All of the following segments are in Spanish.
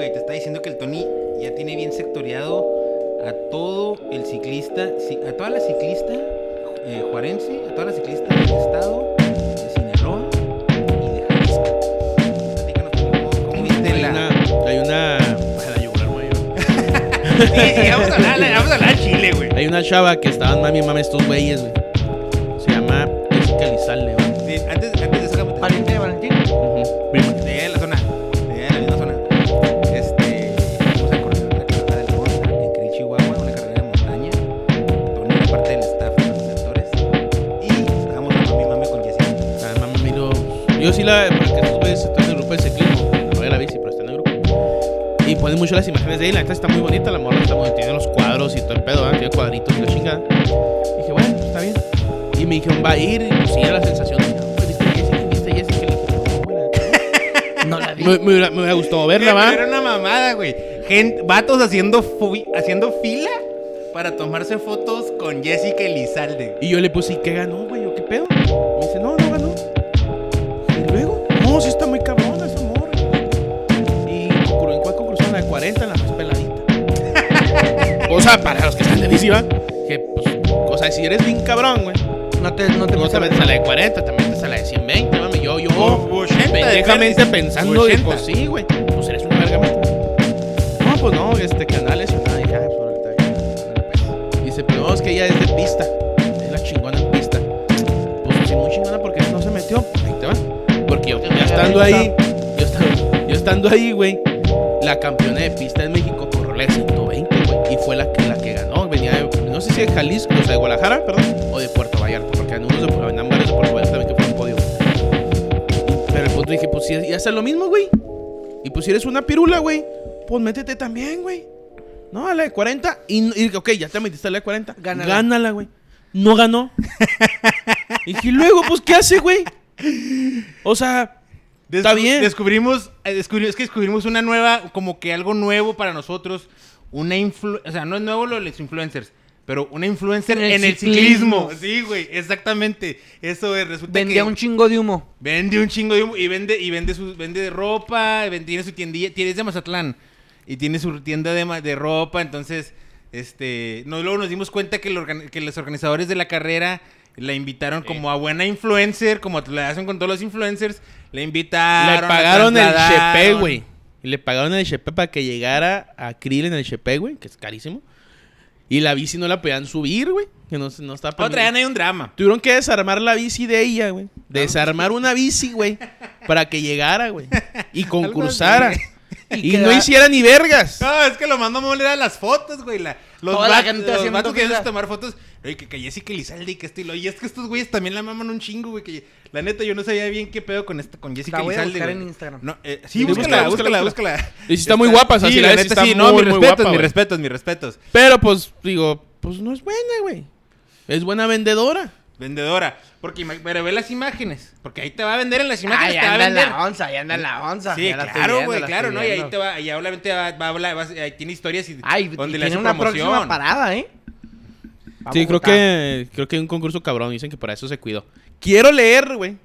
güey. Te está diciendo que el Tony ya tiene bien sectoriado a todo el ciclista, ci- a toda la ciclista eh, juarense, a toda la ciclista del estado, de Sinaloa y de Jalisco. Platícanos, ¿cómo, cómo viste Hay la...? una. Hay una. Ay, la yugular, güey. Sí, sí, vamos a hablar, vamos a hablar Chile, güey. Hay una chava que estaban mami y mami estos güeyes, güey. Ponen mucho las imágenes de ella. La neta está muy bonita. La morra está muy. Tiene los cuadros y todo el pedo, ¿verdad? Tiene cuadritos y la chingada. dije, bueno, pues, está bien. Y me dijeron, va a ir. Y pues sí, era la sensación. de, "Güey, ¿Viste a Jessica? ¿Viste a Jessica? Y le dije, "No, la neta". No vi. me, gustado verla, va. Era una mamada, güey. Gente, vatos haciendo, fu- haciendo fila para tomarse fotos con Jessica Elizalde. Y yo le puse, ¿y qué ganó, güey? ¿O qué pedo? Me dice, no, que pues, o sea, si eres bien cabrón, güey. No te, no te No te metes a la de 40, te metes a la de 120, mami. Yo, yo, O- u 80 de pendejamente pensando, de, 80. pues sí, güey. Pues eres una verga, mata. No, pues no, este canal pues ahorita ya, pues. Dice, pero no, es que ella es de pista. Es la chingona en pista. Pues sí, muy chingona porque no se metió. Ahí te va. Porque yo, ya estando ahí, yo estando, yo estando ahí, güey, la campeona de pista en México corrió la de 120, güey. Y fue la que, si de Jalisco, o sea, de Guadalajara, perdón, o de Puerto Vallarta. Porque en unos de, en varios de Puerto Vallarta también que fueron podio. Pero el punto dije, pues si ya hace lo mismo, güey. Y pues si eres una pirula, güey, pues métete también, güey. No, a la de 40. Y, y, ok, ya te metiste a la de 40. Gánala. Gánala, güey. No ganó. y dije, luego, pues, ¿qué hace, güey? O sea, Está bien. Descubrimos, eh, descubri- es que descubrimos una nueva, como que algo nuevo para nosotros. Una influ o sea, no es nuevo lo de los influencers, pero una influencer En en el ciclismo. ciclismo. Sí, güey, exactamente. Eso es, resulta Vendía que un chingo de humo. vende un chingo de humo y vende, y vende su, vende de ropa, vende- tiene su tiendilla, tiene es de Mazatlán. Y tiene su tienda de, ma- de ropa, entonces, este, no, luego nos dimos cuenta que, el que los organizadores de la carrera la invitaron como a buena influencer, como le hacen con todos los influencers, le invitaron. le la pagaron el chepe, güey. Y le pagaron el chepe para que llegara a Krill en el chepe, güey, que es carísimo. Y la bici no la podían subir, güey. Que no, no está Otra, ya no hay un drama. Tuvieron que desarmar la bici de ella, güey. Desarmar una bici, güey. Para que llegara, güey. Y concursara. Y, Y no hiciera ni vergas. No, es que lo mandó a moler a las fotos, güey. La, los Toda la gente los haciendo vatos que a tomar fotos. Oye, que, que Jessica Elizalde y que estilo. Y es que estos güeyes también la maman un chingo, güey. Que la neta, yo no sabía bien qué pedo con esta, con Jessica La voy a Elizalde. buscar güey. en Instagram. No, eh, sí, Sí, búscala, búscala, búscala, búscala. búscala. Y sí está muy guapa, o sea, sí, la neta, está sí. No, muy, mis muy respetos, guapa, mis güey. respetos, mis respetos. Pero pues, digo, pues no es buena, güey. Es buena vendedora. Vendedora. Porque, pero ve las imágenes. Porque ahí te va a vender en las imágenes. Ay, te va a anda en vender. la onza, ya anda en la onza. Sí, claro, güey, la claro, ¿no? Y ahí te va, y obviamente va, va a hablar, va ahí tiene historias y Ay, donde y le hace tiene una promoción. próxima parada, ¿eh? Sí, creo que, creo que hay un concurso cabrón. Dicen que para eso se cuidó. Quiero leer, güey.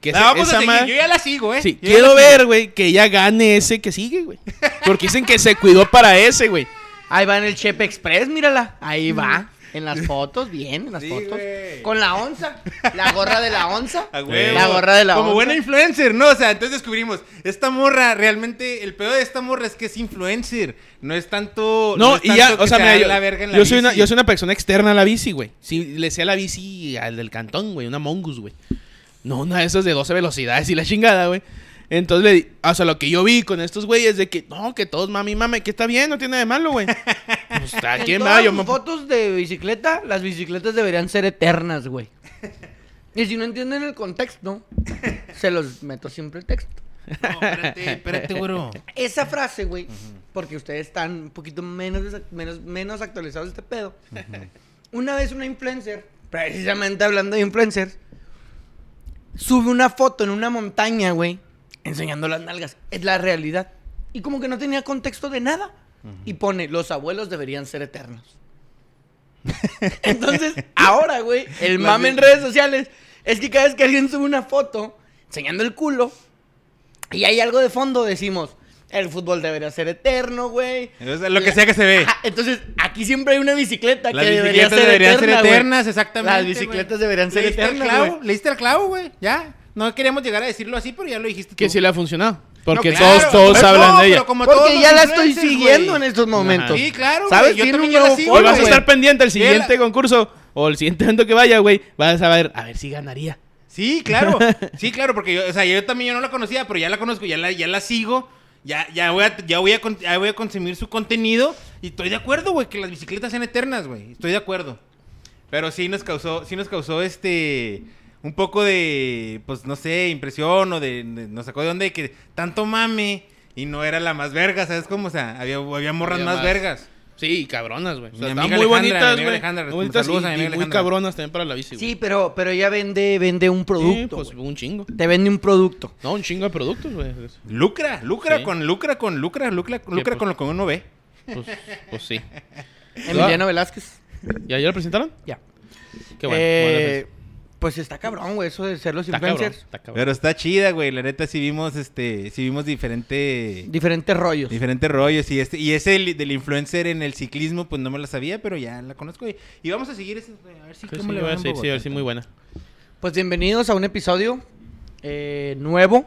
Que La esa- vamos esa a seguir, ma- yo ya la sigo, ¿eh? Sí, Yo quiero ver, güey, que ella gane ese que sigue, güey. Porque dicen que se cuidó para ese, güey. Ahí va en el Chepe Express, mírala. Ahí va. En las fotos, bien, en las Sí, fotos. güey. Con la onza. La gorra de la onza. A huevo. La gorra de la Como onza. buena influencer, ¿no? O sea, entonces descubrimos, esta morra, realmente, el peor de esta morra es que es influencer. No es tanto. No, es y tanto ya, que o sea, mira, da yo, la verga en la yo soy una, bici. yo soy una persona externa a la bici, güey. Si le sé a la bici al del cantón, güey, una mongus, güey. No, una de esas de 12 velocidades y la chingada, güey. Entonces, le, di- o sea, lo que yo vi con estos güeyes de que, no, que todos mami, mami, que está bien, no tiene de malo, güey. Pues, ¿a quién va? Yo me... fotos de bicicleta, las bicicletas deberían ser eternas, güey. Y si no entienden el contexto, se los meto siempre el texto. No, espérate, espérate, güero. Esa frase, güey, porque ustedes están un poquito menos, menos, menos actualizados de este pedo. Una vez una influencer, precisamente hablando de influencers, sube una foto en una montaña, güey, enseñando las nalgas. Es la realidad. Y como que no tenía contexto de nada. Y pone, los abuelos deberían ser eternos. Entonces, ahora, güey, el mame en de- redes sociales es que cada vez que alguien sube una foto enseñando el culo y hay algo de fondo, decimos, El fútbol debería ser eterno, güey. Lo que sea que se ve. Ajá, entonces, aquí siempre hay una bicicleta Las que debería bicicletas ser deberían eterna, ser güey. eternas, exactamente. Las bicicletas güey. deberían ser ¿Leíste el eternas, clavo? ¿Leíste el clavo, güey? Ya. No queríamos llegar a decirlo así, pero ya lo dijiste tú. Que sí le ha funcionado. Porque No, todos, claro, todos pero hablan no, de ella. pero como todos Porque ya la estoy siguiendo en estos momentos. Sí, claro, ¿Sabes? Yo Tiene también un ya la nuevo sigo, Hoy vas a estar pendiente al Vela. siguiente concurso o el siguiente evento que vaya, güey. Vas a ver, a ver si ganaría. Sí, claro. Sí, claro, porque yo, o sea, yo también yo no la conocía, pero ya la conozco, ya la, ya la sigo. Ya, ya, voy a, ya, voy a, ya voy a consumir su contenido. Y estoy de acuerdo, güey, que las bicicletas sean eternas, güey. Estoy de acuerdo. Pero sí nos causó, sí nos causó este. Un poco de, pues no sé, impresión o de, de- nos sacó de onda de que tanto mame y no era la más verga, ¿sabes cómo? O sea, había, había morras Había más, más. vergas. Sí, cabronas, güey. O sea, Mi están amiga muy Alejandra, mi bonitas, amiga güey. Alejandra, Muy bonitas saludos y, a mi amiga y muy Alejandra. cabronas también para la bici, güey. Sí, pero, pero ella vende, vende un Sí, producto. pues güey. un chingo. Te vende un producto. No, un chingo de productos, güey. Lucra, lucra Sí. con lucra con lucra, lucra, lucra pues? con lo que uno ve. Pues, pues sí. Emiliano Velázquez. ¿Ya, ¿Ya lo presentaron? Ya. Qué bueno. Eh, pues está cabrón, güey, eso de ser los está cabrón, influencers. está cabrón. Pero está chida, güey. La neta sí vimos este, sí vimos diferente Diferentes rollos. diferentes rollos y este y ese del, del influencer en el ciclismo pues no me la sabía, pero ya la conozco y, y vamos a seguir ese, a ver si Sí, cómo sí, le voy va a en decir, sí, a ver Bogotá. si muy buena. Pues bienvenidos a un episodio eh, nuevo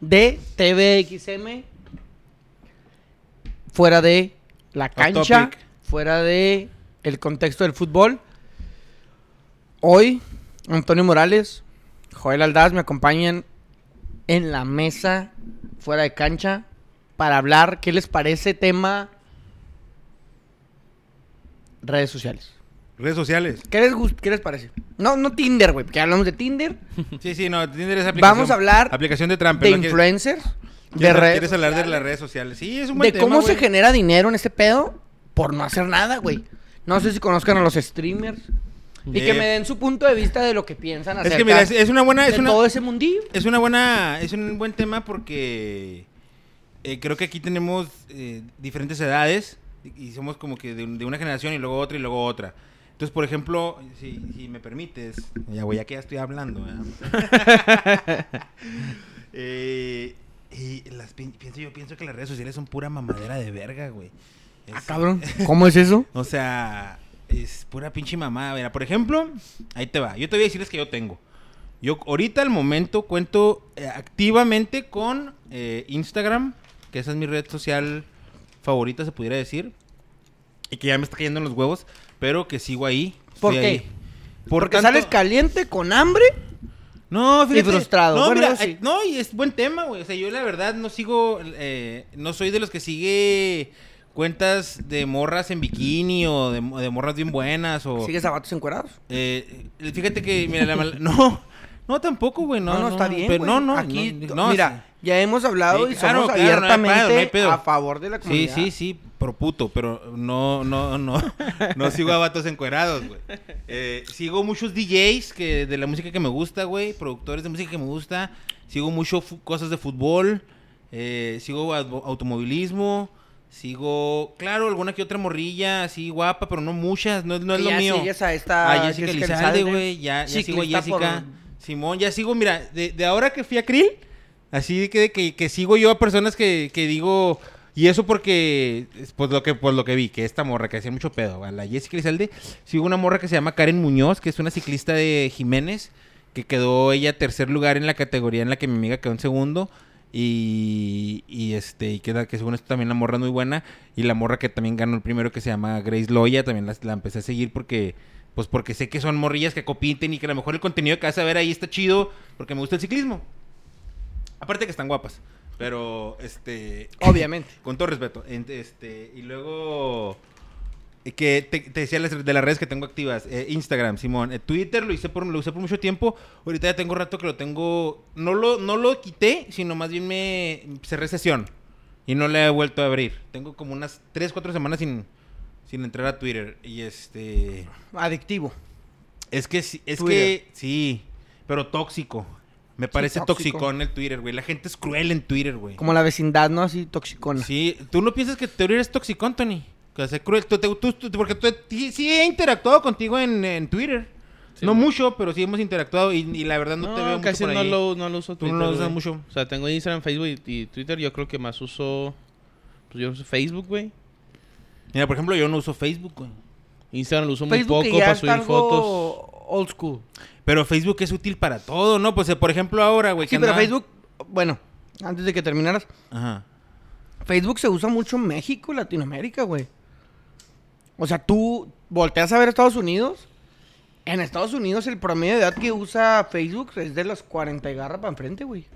de TVXM. Fuera de la cancha, fuera de el contexto del fútbol. Hoy, Antonio Morales, Joel Aldaz me acompañan en la mesa fuera de cancha para hablar qué les parece tema redes sociales. Redes sociales. ¿Qué les, qué les parece? No, no Tinder, güey, porque hablamos de Tinder, Sí, sí, no, Tinder es aplicación. Vamos a hablar aplicación de trampa. de ¿no? ¿Quieres- influencers, de quieres- redes ¿Quieres hablar de sociales, las redes sociales? Sí, es un buen de tema, cómo se genera dinero en este pedo por no hacer nada, güey. No sé si conozcan a los streamers y que me den su punto de vista de lo que piensan Es acerca que mira, es, es una buena es de una todo ese mundillo. es una buena es un buen tema porque eh, creo que aquí tenemos eh, diferentes edades y somos como que de, un- de una generación y luego otra y luego otra. Entonces, por ejemplo, si, si me permites, ya voy, ya que ya estoy hablando. Eh, y las, pi- pienso, yo pienso que las redes sociales son pura mamadera de verga, güey. Ah, Es- cabrón, ¿cómo es eso? O sea, es pura pinche mamada. Mira, por ejemplo, ahí te va. Yo te voy a decirles que yo tengo. Yo ahorita al momento cuento eh, activamente con eh, Instagram, que esa es mi red social favorita, se pudiera decir. Y que ya me está cayendo en los huevos, pero que sigo ahí. ¿Por qué? ahí. Por Porque tanto- sales caliente con hambre. no, fíjate. frustrado. No, Bueno, mira, sí. eh, no, y es buen tema, güey. O sea, yo la verdad no sigo, eh, no soy de los que sigue cuentas de morras en bikini o de, de morras bien buenas o... ¿Sigues a vatos encuerados? Eh, fíjate que, mira, la mal- no, no tampoco, güey, no, No, no, está bien. pero no, no, Aquí, no, mira, ya hemos hablado Sí, y claro, somos claro, abiertamente pedo, a favor de la Sí, comunidad. sí, sí, pro puto, pero no, no, no, no sigo a vatos encuerados, güey. Eh, sigo muchos DJs que de la música que me gusta, güey, productores de música que me gusta. Sigo mucho cosas de fútbol, eh, sigo au- automovilismo, sigo, claro, alguna que otra morrilla así guapa, pero no muchas, no, es- no es lo ya mío. sigues a esta A Jessica Elizalde, güey, ya, ya sigo a por- Jessica. Simón, ya sigo, mira, de, de ahora que fui a Krill, así que, que, que sigo yo a personas que, que digo, y eso porque, es pues lo que, pues lo que vi, que esta morra que hacía mucho pedo, a la Jessica Elizalde, sigo una morra que se llama Karen Muñoz, que es una ciclista de Jiménez, que quedó ella tercer lugar en la categoría en la que mi amiga quedó en segundo. Y, y este, y queda que según esto también la morra es muy buena. Y la morra que también ganó el primero que se llama Grace Loya, también la, la empecé a seguir porque, pues porque sé que son morrillas que compiten y que a lo mejor el contenido que vas a ver ahí está chido porque me gusta el ciclismo. Aparte que están guapas. Pero, este. Obviamente. Con todo respeto. Este, y luego. Eh, Que te, te decía de las redes que tengo activas. eh, Instagram, Simón. Eh, Twitter lo hice por, lo usé por mucho tiempo. Ahorita ya tengo rato que lo tengo. No lo, no lo quité, sino más bien me cerré sesión. Y no le he vuelto a abrir. Tengo como unas 3, 4 semanas sin, sin entrar a Twitter. Y este. Adictivo. Es que sí, es Twitter. que sí, pero tóxico. Me parece tóxico. toxicón el Twitter, güey. La gente es cruel en Twitter, güey. Como la vecindad, ¿no? Así toxicona. Sí, tú no piensas que Twitter es toxicón, Tony. Que sea cruel. Tú, tú- tú- tú- porque tú, sí he interactuado contigo en, en Twitter. Sí, no güey. mucho, pero sí hemos interactuado y, y la verdad no, No, te veo mucho casi por no ahí. lo, no lo uso Tú no Twitter, lo usas güey. mucho. O sea, tengo Instagram, Facebook y, y Twitter. Yo creo que más uso... Pues yo uso Facebook, güey. Mira, por ejemplo, yo no uso Facebook, güey. Instagram lo uso muy Facebook que poco ya para subir algo fotos. old school. Pero Facebook es útil para todo, ¿no? Pues, eh, por ejemplo, ahora, güey. Sí, que pero andaba- Facebook, bueno, antes de que terminaras, Ajá. Facebook se usa mucho en México Latinoamérica, güey. O sea, tú volteas a ver Estados Unidos. En Estados Unidos el promedio de edad que usa Facebook es de los 40 y garra para enfrente, güey.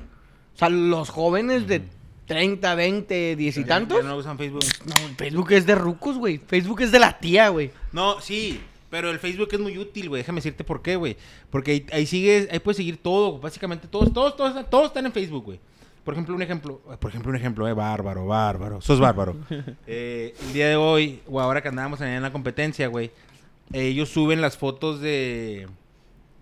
O sea, los jóvenes de 30, 20, 10 y Ya- tantos. ya no usan Facebook. No, Facebook es de rucos, güey. Facebook es de la tía, güey. No, sí, pero el Facebook es muy útil, güey. Déjame decirte por qué, güey. Porque ahí, ahí sigues, ahí puedes seguir todo, básicamente todos, todos, todos, todos están en Facebook, güey. Por ejemplo, un ejemplo, por ejemplo, un ejemplo, eh, bárbaro, bárbaro, sos bárbaro. Eh, el día de hoy, o ahora que andábamos en la competencia, güey, eh, ellos suben las fotos de,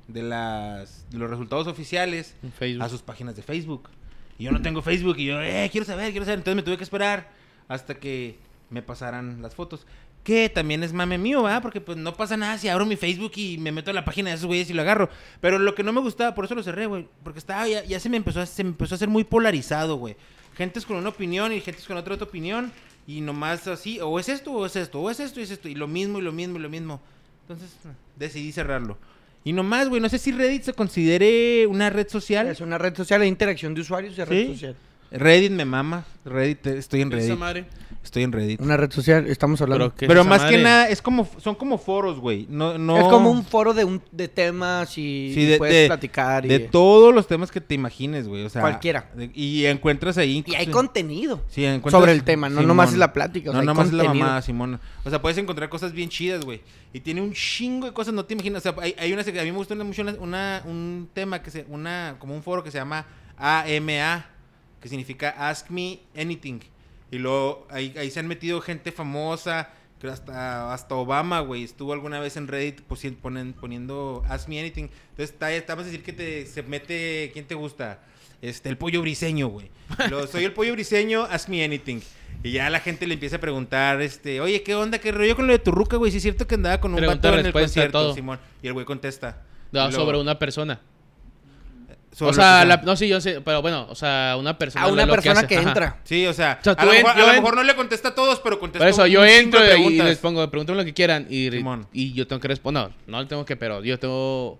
de las, de los resultados oficiales Facebook. a sus páginas de Facebook. Y yo no tengo Facebook y yo, eh, quiero saber, quiero saber. Entonces me tuve que esperar hasta que me pasaran las fotos. Que también es mame mío, ¿verdad? Porque pues no pasa nada si abro mi Facebook y me meto a la página de esos güeyes y lo agarro. Pero lo que no me gustaba, por eso lo cerré, güey. Porque estaba, ya, ya se me empezó a, se me empezó a hacer muy polarizado, güey. Gentes con una opinión y gentes con otra, otra opinión. Y nomás así, o es esto, o es esto, o es esto, y es esto. Y lo mismo, y lo mismo, y lo mismo. Entonces, decidí cerrarlo. Y nomás, güey, no sé si Reddit se considere una red social. Es una red social de interacción de usuarios red ¿Sí? social. Reddit me mama. Reddit, estoy en Esa Reddit. madre. Estoy en Reddit. Una red social, estamos hablando. Pero, ¿qué es Pero más que nada, es como, son como foros, güey. No, no... Es como un foro de, un, de temas y, Sí, y de, puedes de- platicar. Y, de todos los temas que te imagines, güey. O sea, Cualquiera. de- y encuentras ahí. y hay contenido sí, encuentras- sobre el tema, no Simón. nomás es la plática. O No, sea, nomás es la mamada, Simón. O sea, puedes encontrar cosas bien chidas, güey. Y tiene un chingo de cosas, no te imaginas. O sea, hay, hay una, a mí me gusta mucho una, una- un tema que se, una, como un foro que se llama AMA, que significa Ask Me Anything. Y luego ahí, ahí se han metido gente famosa, que hasta, hasta Obama, güey, estuvo alguna vez en Reddit posi- ponen- poniendo Ask Me Anything. Entonces, está, está vas a decir que te, se mete, ¿quién te gusta? Este, el pollo briseño, güey. Lo- Soy el pollo briseño, Ask Me Anything. Y ya la gente le empieza a preguntar, este, oye, ¿qué onda? ¿Qué rollo con lo de tu ruca, güey? Si es cierto que andaba con un Pregunta, vato en el concierto. Simón. Y el güey contesta. No, luego- sobre una persona. Sobre o sea, la- no, sí, yo sé, pero bueno, o sea, una persona. A una lo persona que ajá. entra. Sí, o sea, O sea, a, lo en- mejor, a yo lo en- mejor no le contesta a todos, pero contesta Por eso, un yo entro y les pongo, pregúntame lo que quieran. Y, y yo tengo que responder. No, no le tengo que, pero yo tengo.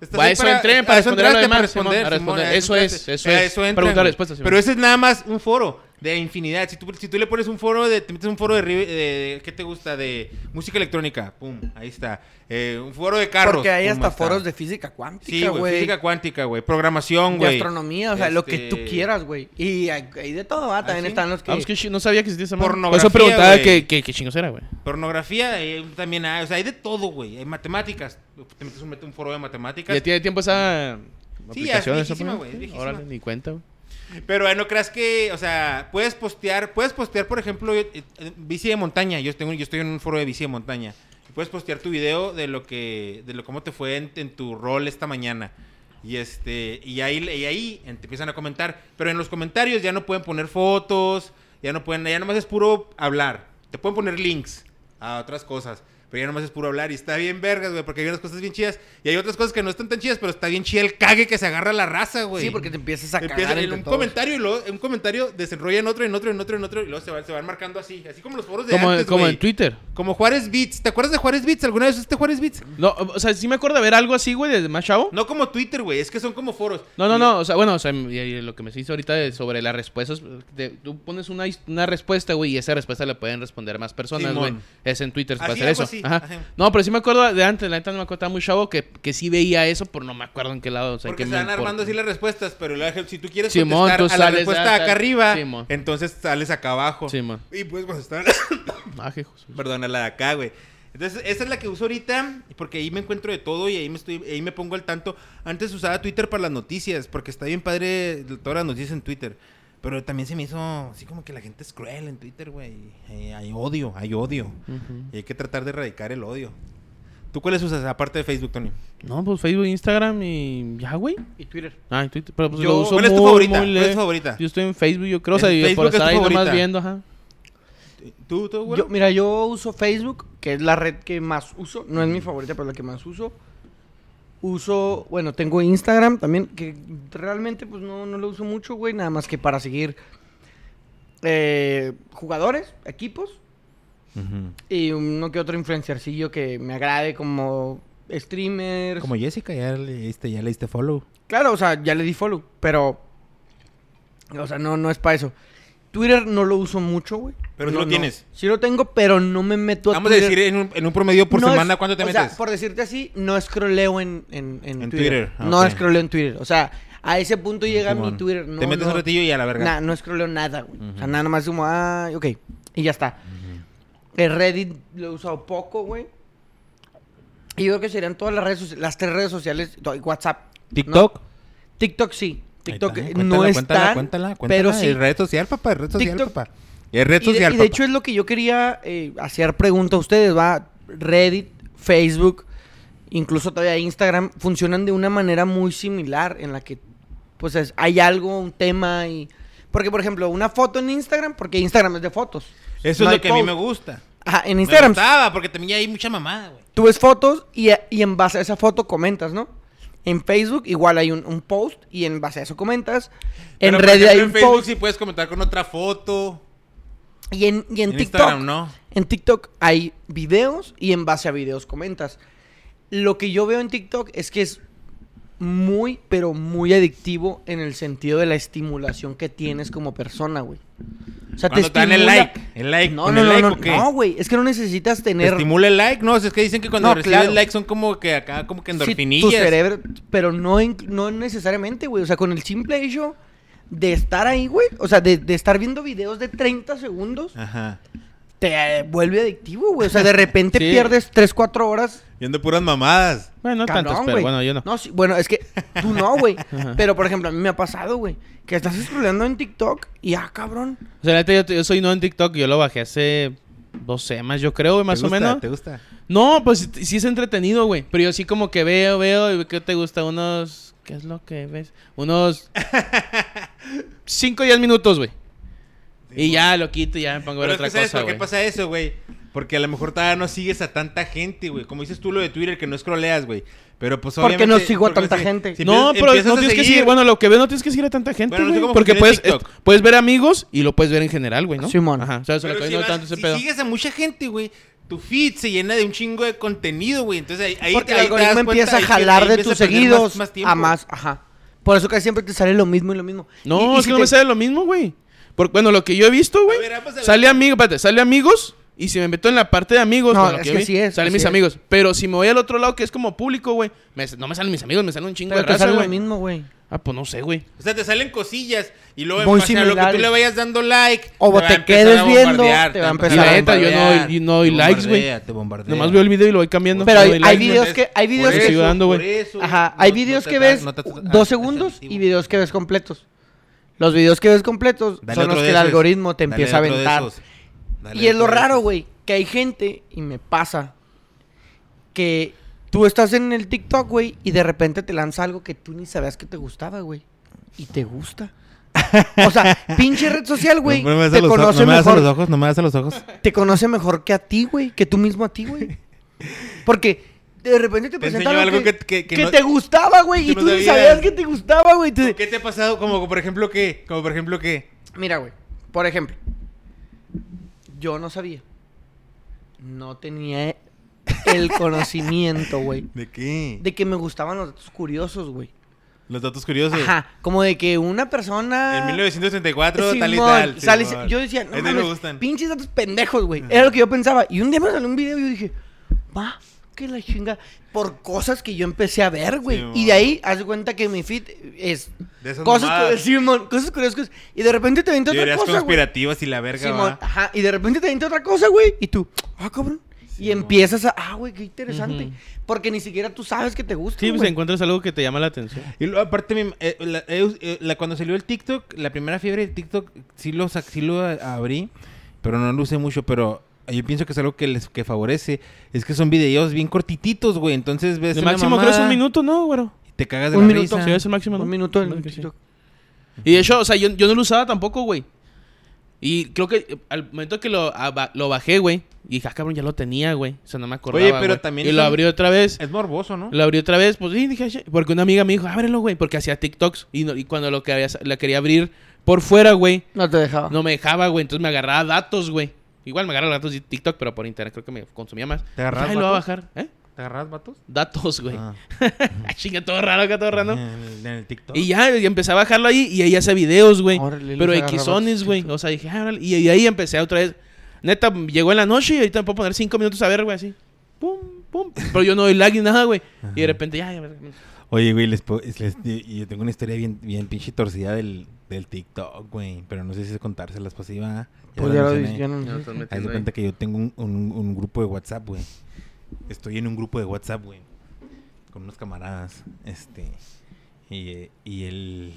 Estás A ahí eso entré para a eso responder a lo entraste, demás, para Simón, a Simón, responder. a Eso es, eso es. entran, Pregunta, güey. respuesta, Simón. Pero ese es nada más un foro de infinidad. Si tú, si tú le pones un foro de, te metes un foro de, ri- de- ¿qué te gusta? De música electrónica, pum, ahí está. Eh, un foro de carros. Porque hay pum, hasta ahí está. foros de física cuántica, Sí, güey, güey. física cuántica, güey, programación, de güey. astronomía, o sea, lo que tú Este, quieras, güey. Y hay, hay de todo, ¿va? También ¿Ah, sí? están los que... Ah, pues que no sabía que existía esa madre. Por Pornografía, eso preguntaba güey. qué, qué, qué chingos era, güey. Pornografía eh, también hay, o sea, hay de todo, güey. Hay matemáticas. Te metes un, un foro de matemáticas. ¿Ya tiene tiempo esa Sí, es aplicación? viejísima, güey, es viejísima. Órale, ni cuenta, güey. Pero eh, no creas que, o sea, puedes postear, puedes postear, por ejemplo, eh, eh, bici de montaña. Yo tengo, yo estoy en un foro de bici de montaña. Puedes postear tu video de lo que, de lo cómo te fue en, tu rol esta mañana. Y este, y ahí, y ahí te empiezan a comentar. Pero en los comentarios ya no pueden poner fotos, ya no pueden, ya nomás es puro hablar. Te pueden poner links a otras cosas. Pero ya nomás es puro hablar y está bien vergas, güey, porque hay unas cosas bien chidas y hay otras cosas que no están tan chidas, pero está bien chida el cague que se agarra la raza, güey. Sí, porque te empiezas a Empieza cagar en un todos. comentario y luego en un comentario desenrolla en otro, en otro, en otro, en otro y luego se van, se van marcando así, así como los foros de Como, antes, como güey. en Twitter. Como Juárez Beats. ¿Te acuerdas de Juárez Beats? ¿Alguna vez usaste Juárez Beats? No, o sea, sí me acuerdo de ver algo así, güey, de más chavo. No como Twitter, güey, es que son como foros. No, no, Y- no, o sea, bueno, o sea, y- y lo que me hizo ahorita de- sobre las respuestas, de- tú pones una, una respuesta, güey, y esa respuesta le pueden responder más personas, güey. Es en Twitter para hacer eso. así, Ajá. No, pero sí me acuerdo de antes, la neta no me acuerdo, estaba muy chavo que, que sí veía eso, pero no me acuerdo en qué lado. O sea, Porque que se van armando así las respuestas, pero si tú quieres Simón, contestar tú a la sales respuesta acá- acá arriba, Simón. entonces sales acá abajo. Simón. Y puedes contestar, Ah, perdón, a la de acá, güey. Entonces, esa es la que uso ahorita, porque ahí me encuentro de todo y ahí me estoy, ahí me pongo al tanto. Antes usaba Twitter para las noticias, porque está bien padre todas las noticias en Twitter. Pero también se me hizo así como que la gente es cruel en Twitter, güey. Eh, hay odio, hay odio. Y hay que tratar de erradicar el odio. ¿Tú cuáles usas aparte de Facebook, Tony? No, pues Facebook, Instagram y ya, güey. Y Twitter. Ah, y Twitter, pero pues Yo- lo uso ¿Cuál es tu muy, favorita? muy ¿Cuál es tu favorita? Yo estoy en Facebook, yo creo, o sea, Facebook por es ahí nomás viendo, ajá. ¿Tú, tú, güey? Yo, mira, yo uso Facebook, que es la red que más uso. No es mi favorita, pero la que más uso. Uso, bueno, tengo Instagram también, que realmente pues no, no lo uso mucho, güey, nada más que para seguir eh, jugadores, equipos y uno que otro influencercillo que me agrade como streamers. Como Jessica, ya le diste, ya le diste follow. Claro, o sea, ya le di follow, pero, o sea, no, no es para eso. Twitter no lo uso mucho, güey. Pero No, lo tienes. Sí lo tengo, pero no me meto a Vamos a decir en un, en un promedio por No es- semana, ¿cuánto te o metes? sea, por decirte así, no scrolleo en, en, en, En Twitter. Twitter, ah, No ok. scrolleo en Twitter. O sea, a ese punto llega mi. Twitter. No, te metes un ratillo y a la verga. Nah, no scrolleo nada, güey. O sea, nada más como, ah, ok. Y ya está. El Reddit lo he usado poco, güey. Y yo creo que serían todas las redes soci- las tres redes sociales, WhatsApp. TikTok. TikTok sí. TikTok está, no cuéntala, es cuéntala, tan, cuéntala, cuéntala. pero sí. Es red social, papá, es red social, TikTok- papá. Es red Y de, social, y de papá. hecho es lo que yo quería eh, hacer pregunta a ustedes, va. Reddit, Facebook, incluso todavía Instagram, funcionan de una manera muy similar en la que, pues, es- hay algo, un tema y... Porque, por ejemplo, una foto en Instagram, porque Instagram es de fotos. Eso No es lo que a mí me gusta. Ajá, en Me Instagram gustaba, porque también hay mucha mamada, güey. tú ves fotos y, y en base a esa foto comentas, ¿no? En Facebook igual hay un, un post y en base a eso comentas. En Pero, Reddit hay en Facebook post. sí puedes comentar con otra foto. Y en, y en En, TikTok. No. En TikTok hay videos y en base a videos comentas. Lo que yo veo en TikTok es que es muy, pero muy adictivo en el sentido de la estimulación que tienes como persona, güey. O sea, Cuando te dan el estimula- like, el like, No, ¿con no, el no, like no, o qué? no, güey. Es que no necesitas ¿Te tener estimula el like? No, es que dicen que cuando No, recibes claro. like son como que acá, como que Sí, endorfinillas. tu cerebro, pero no, no necesariamente, güey. O sea, con el simple hecho de estar ahí, güey. O sea, de, de estar viendo videos de 30 segundos, Ajá. Te eh, vuelve adictivo, güey. O sea, de repente Sí. pierdes 3, 4 horas Viendo puras mamadas. Bueno, no Cabrón, tantos, pero bueno, yo no. sí, bueno, es que tú no, güey. Pero, por ejemplo, a mí me ha pasado, güey. Que estás scrollando en TikTok y, ah, cabrón. O sea, yo, yo soy no en TikTok, yo lo bajé hace dos semanas, yo creo, güey, más ¿Te o menos. ¿Te gusta? No, pues sí es entretenido, güey. Pero yo sí como que veo, veo, y ¿qué te gusta? Unos... ¿Qué es lo que ves? Unos... 5 o 10 minutos, güey. Y ya lo quito y ya me pongo a ver Pero es otra que ¿sabes cosa, por qué pasa eso, güey? Porque a lo mejor todavía no sigues a tanta gente, güey. Como dices tú lo de Twitter, que no scrolleas, güey. Pero pues Porque obviamente... no sigo a porque tanta si- gente. si no, pero no tienes que seguir... Bueno, lo que veo no tienes que seguir a tanta gente, Bueno, no sé güey. cómo Porque puedes, es- puedes ver amigos y lo puedes ver en general, güey, ¿no? Simón. Ajá. O sea, se lo si, no vas- tanto ese si pedo. sigues a mucha gente, güey, tu feed se llena de un chingo de contenido, güey. Entonces ahí, ahí Porque ahí el te algoritmo cuenta, empieza a jalar de tus seguidos más- más tiempo. a más, ajá. Por eso casi siempre te sale lo mismo y lo mismo. No, es que no me sale lo mismo, güey. Porque, bueno, lo que yo he visto, güey, sale amigos, espérate, sale amigos y si me meto en la parte de amigos, No, bueno, es que vi, así es, salen mis es. amigos. Pero si me voy al otro lado que es como público, güey, me- no me salen mis amigos, me salen un chingo Pero de te raza, sale lo güey. mismo, güey. Ah, pues no sé, güey. O sea, te salen cosillas y luego en Muy base a lo que tú le vayas dando like... O te quedes a viendo, te va a empezar a empezar bombardear. yo no yo no doy te likes, güey. bombardea, te bombardea. Nomás veo el video y lo voy cambiando. Pero hay- videos güey. que- hay videos Por que- eso sigo dando, güey. por eso, Ajá, hay no videos que da- ves no te- ah, dos segundos y videos que ves completos. Los videos que ves completos Dale son los que el algoritmo te Dale empieza a aventar. Y es lo raro, güey, que hay gente, y me pasa, que tú estás en el TikTok, güey, y de repente te lanza algo que tú ni sabías que te gustaba, güey. Y te gusta. O sea, pinche red social, güey. No a te los conoce no me mejor. los ojos, no me das a los ojos. Te conoce mejor que a ti, güey. Que tú mismo a ti, güey. Porque de repente te Te presenta enseñó algo que, que- que- que que no- te gustaba, güey. Y no tú ni sabías. sabías que te gustaba, güey. ¿Qué te ha pasado? Como por ejemplo qué? Como por ejemplo qué? Mira, güey. Por ejemplo, yo no sabía. No tenía el conocimiento, güey. ¿De qué? De que me gustaban los datos curiosos, güey. Los datos curiosos. Ajá. Como de que una persona. En 1934 tal y Simón, tal. sale- Simón. yo decía, no me mames, gustan. pinches datos pendejos, güey. Era lo que yo pensaba. Y un día me salió un video y yo dije, va, que la chinga. Por cosas que yo empecé a ver, güey. Y de ahí, haz de cuenta que mi feed es De esas cosas, cu- Simón, cosas curiosas. Y de repente te avienta otra cosa, güey. conspirativas y la verga, Simón, va. ajá. Y de repente te avienta otra cosa, güey. Y tú, ah, cabrón. y empiezas a, ah, güey, qué interesante. Porque ni siquiera tú sabes que te gusta. Sí, pues güey. encuentras algo que te llama la atención. Y luego, aparte, mi- eh, la, eh, eh, la- cuando salió el TikTok, la primera fiebre de TikTok, sí lo, sac- sí lo abrí, pero no lo usé mucho, pero yo pienso que es algo que les que favorece. Es que son videos bien cortititos, güey. Entonces ves El máximo creo es un minuto, ¿no, güero? y te cagas de Un la minuto. risa. Sí, es el máximo, ¿no? Un minuto que sí. TikTok. Y de hecho, o sea, yo, yo no lo usaba tampoco, güey. Y creo que eh, al momento que lo, bajé, güey, y dije, ah, cabrón, ya lo tenía, güey. O sea, no me acordaba, Oye, pero güey. también Y lo un- abrí otra vez. Es morboso, ¿no? Lo abrí otra vez, pues sí, dije, "Ay, porque una amiga me dijo, ábrelo, güey, porque hacía TikToks. Y, no- y cuando lo quería, la quería abrir por fuera, güey, No te dejaba. no me dejaba, güey. Entonces me agarraba datos, güey. Igual me agarraba datos de TikTok, pero por internet creo que me consumía más. ¿Te agarrabas Ay, lo voy a bajar, ¿eh? ¿Te agarras, vatos? Datos, güey. Ah. Chinga, todo raro acá, todo raro. En el, TikTok. Y ya, y empecé a bajarlo ahí y ahí hace videos, güey. Pero Xones, güey. O sea, dije, ah, y, y ahí empecé otra vez. Neta, llegó en la noche y ahorita me puedo poner cinco minutos a ver, güey, así. Pum, pum. Pero yo no doy lag ni nada, güey. Y de repente, ya, ya. Oye, güey, les, puedo- es- les- yo tengo una historia bien, bien pinche torcida del, del TikTok, güey. Pero no sé si contárselas, pues iba. Pues ya lo dije, ya no estás Haz de cuenta que yo tengo un, un- un grupo de WhatsApp, güey. Estoy en un grupo de WhatsApp, güey. Con unos camaradas. Este. Y, eh, y el.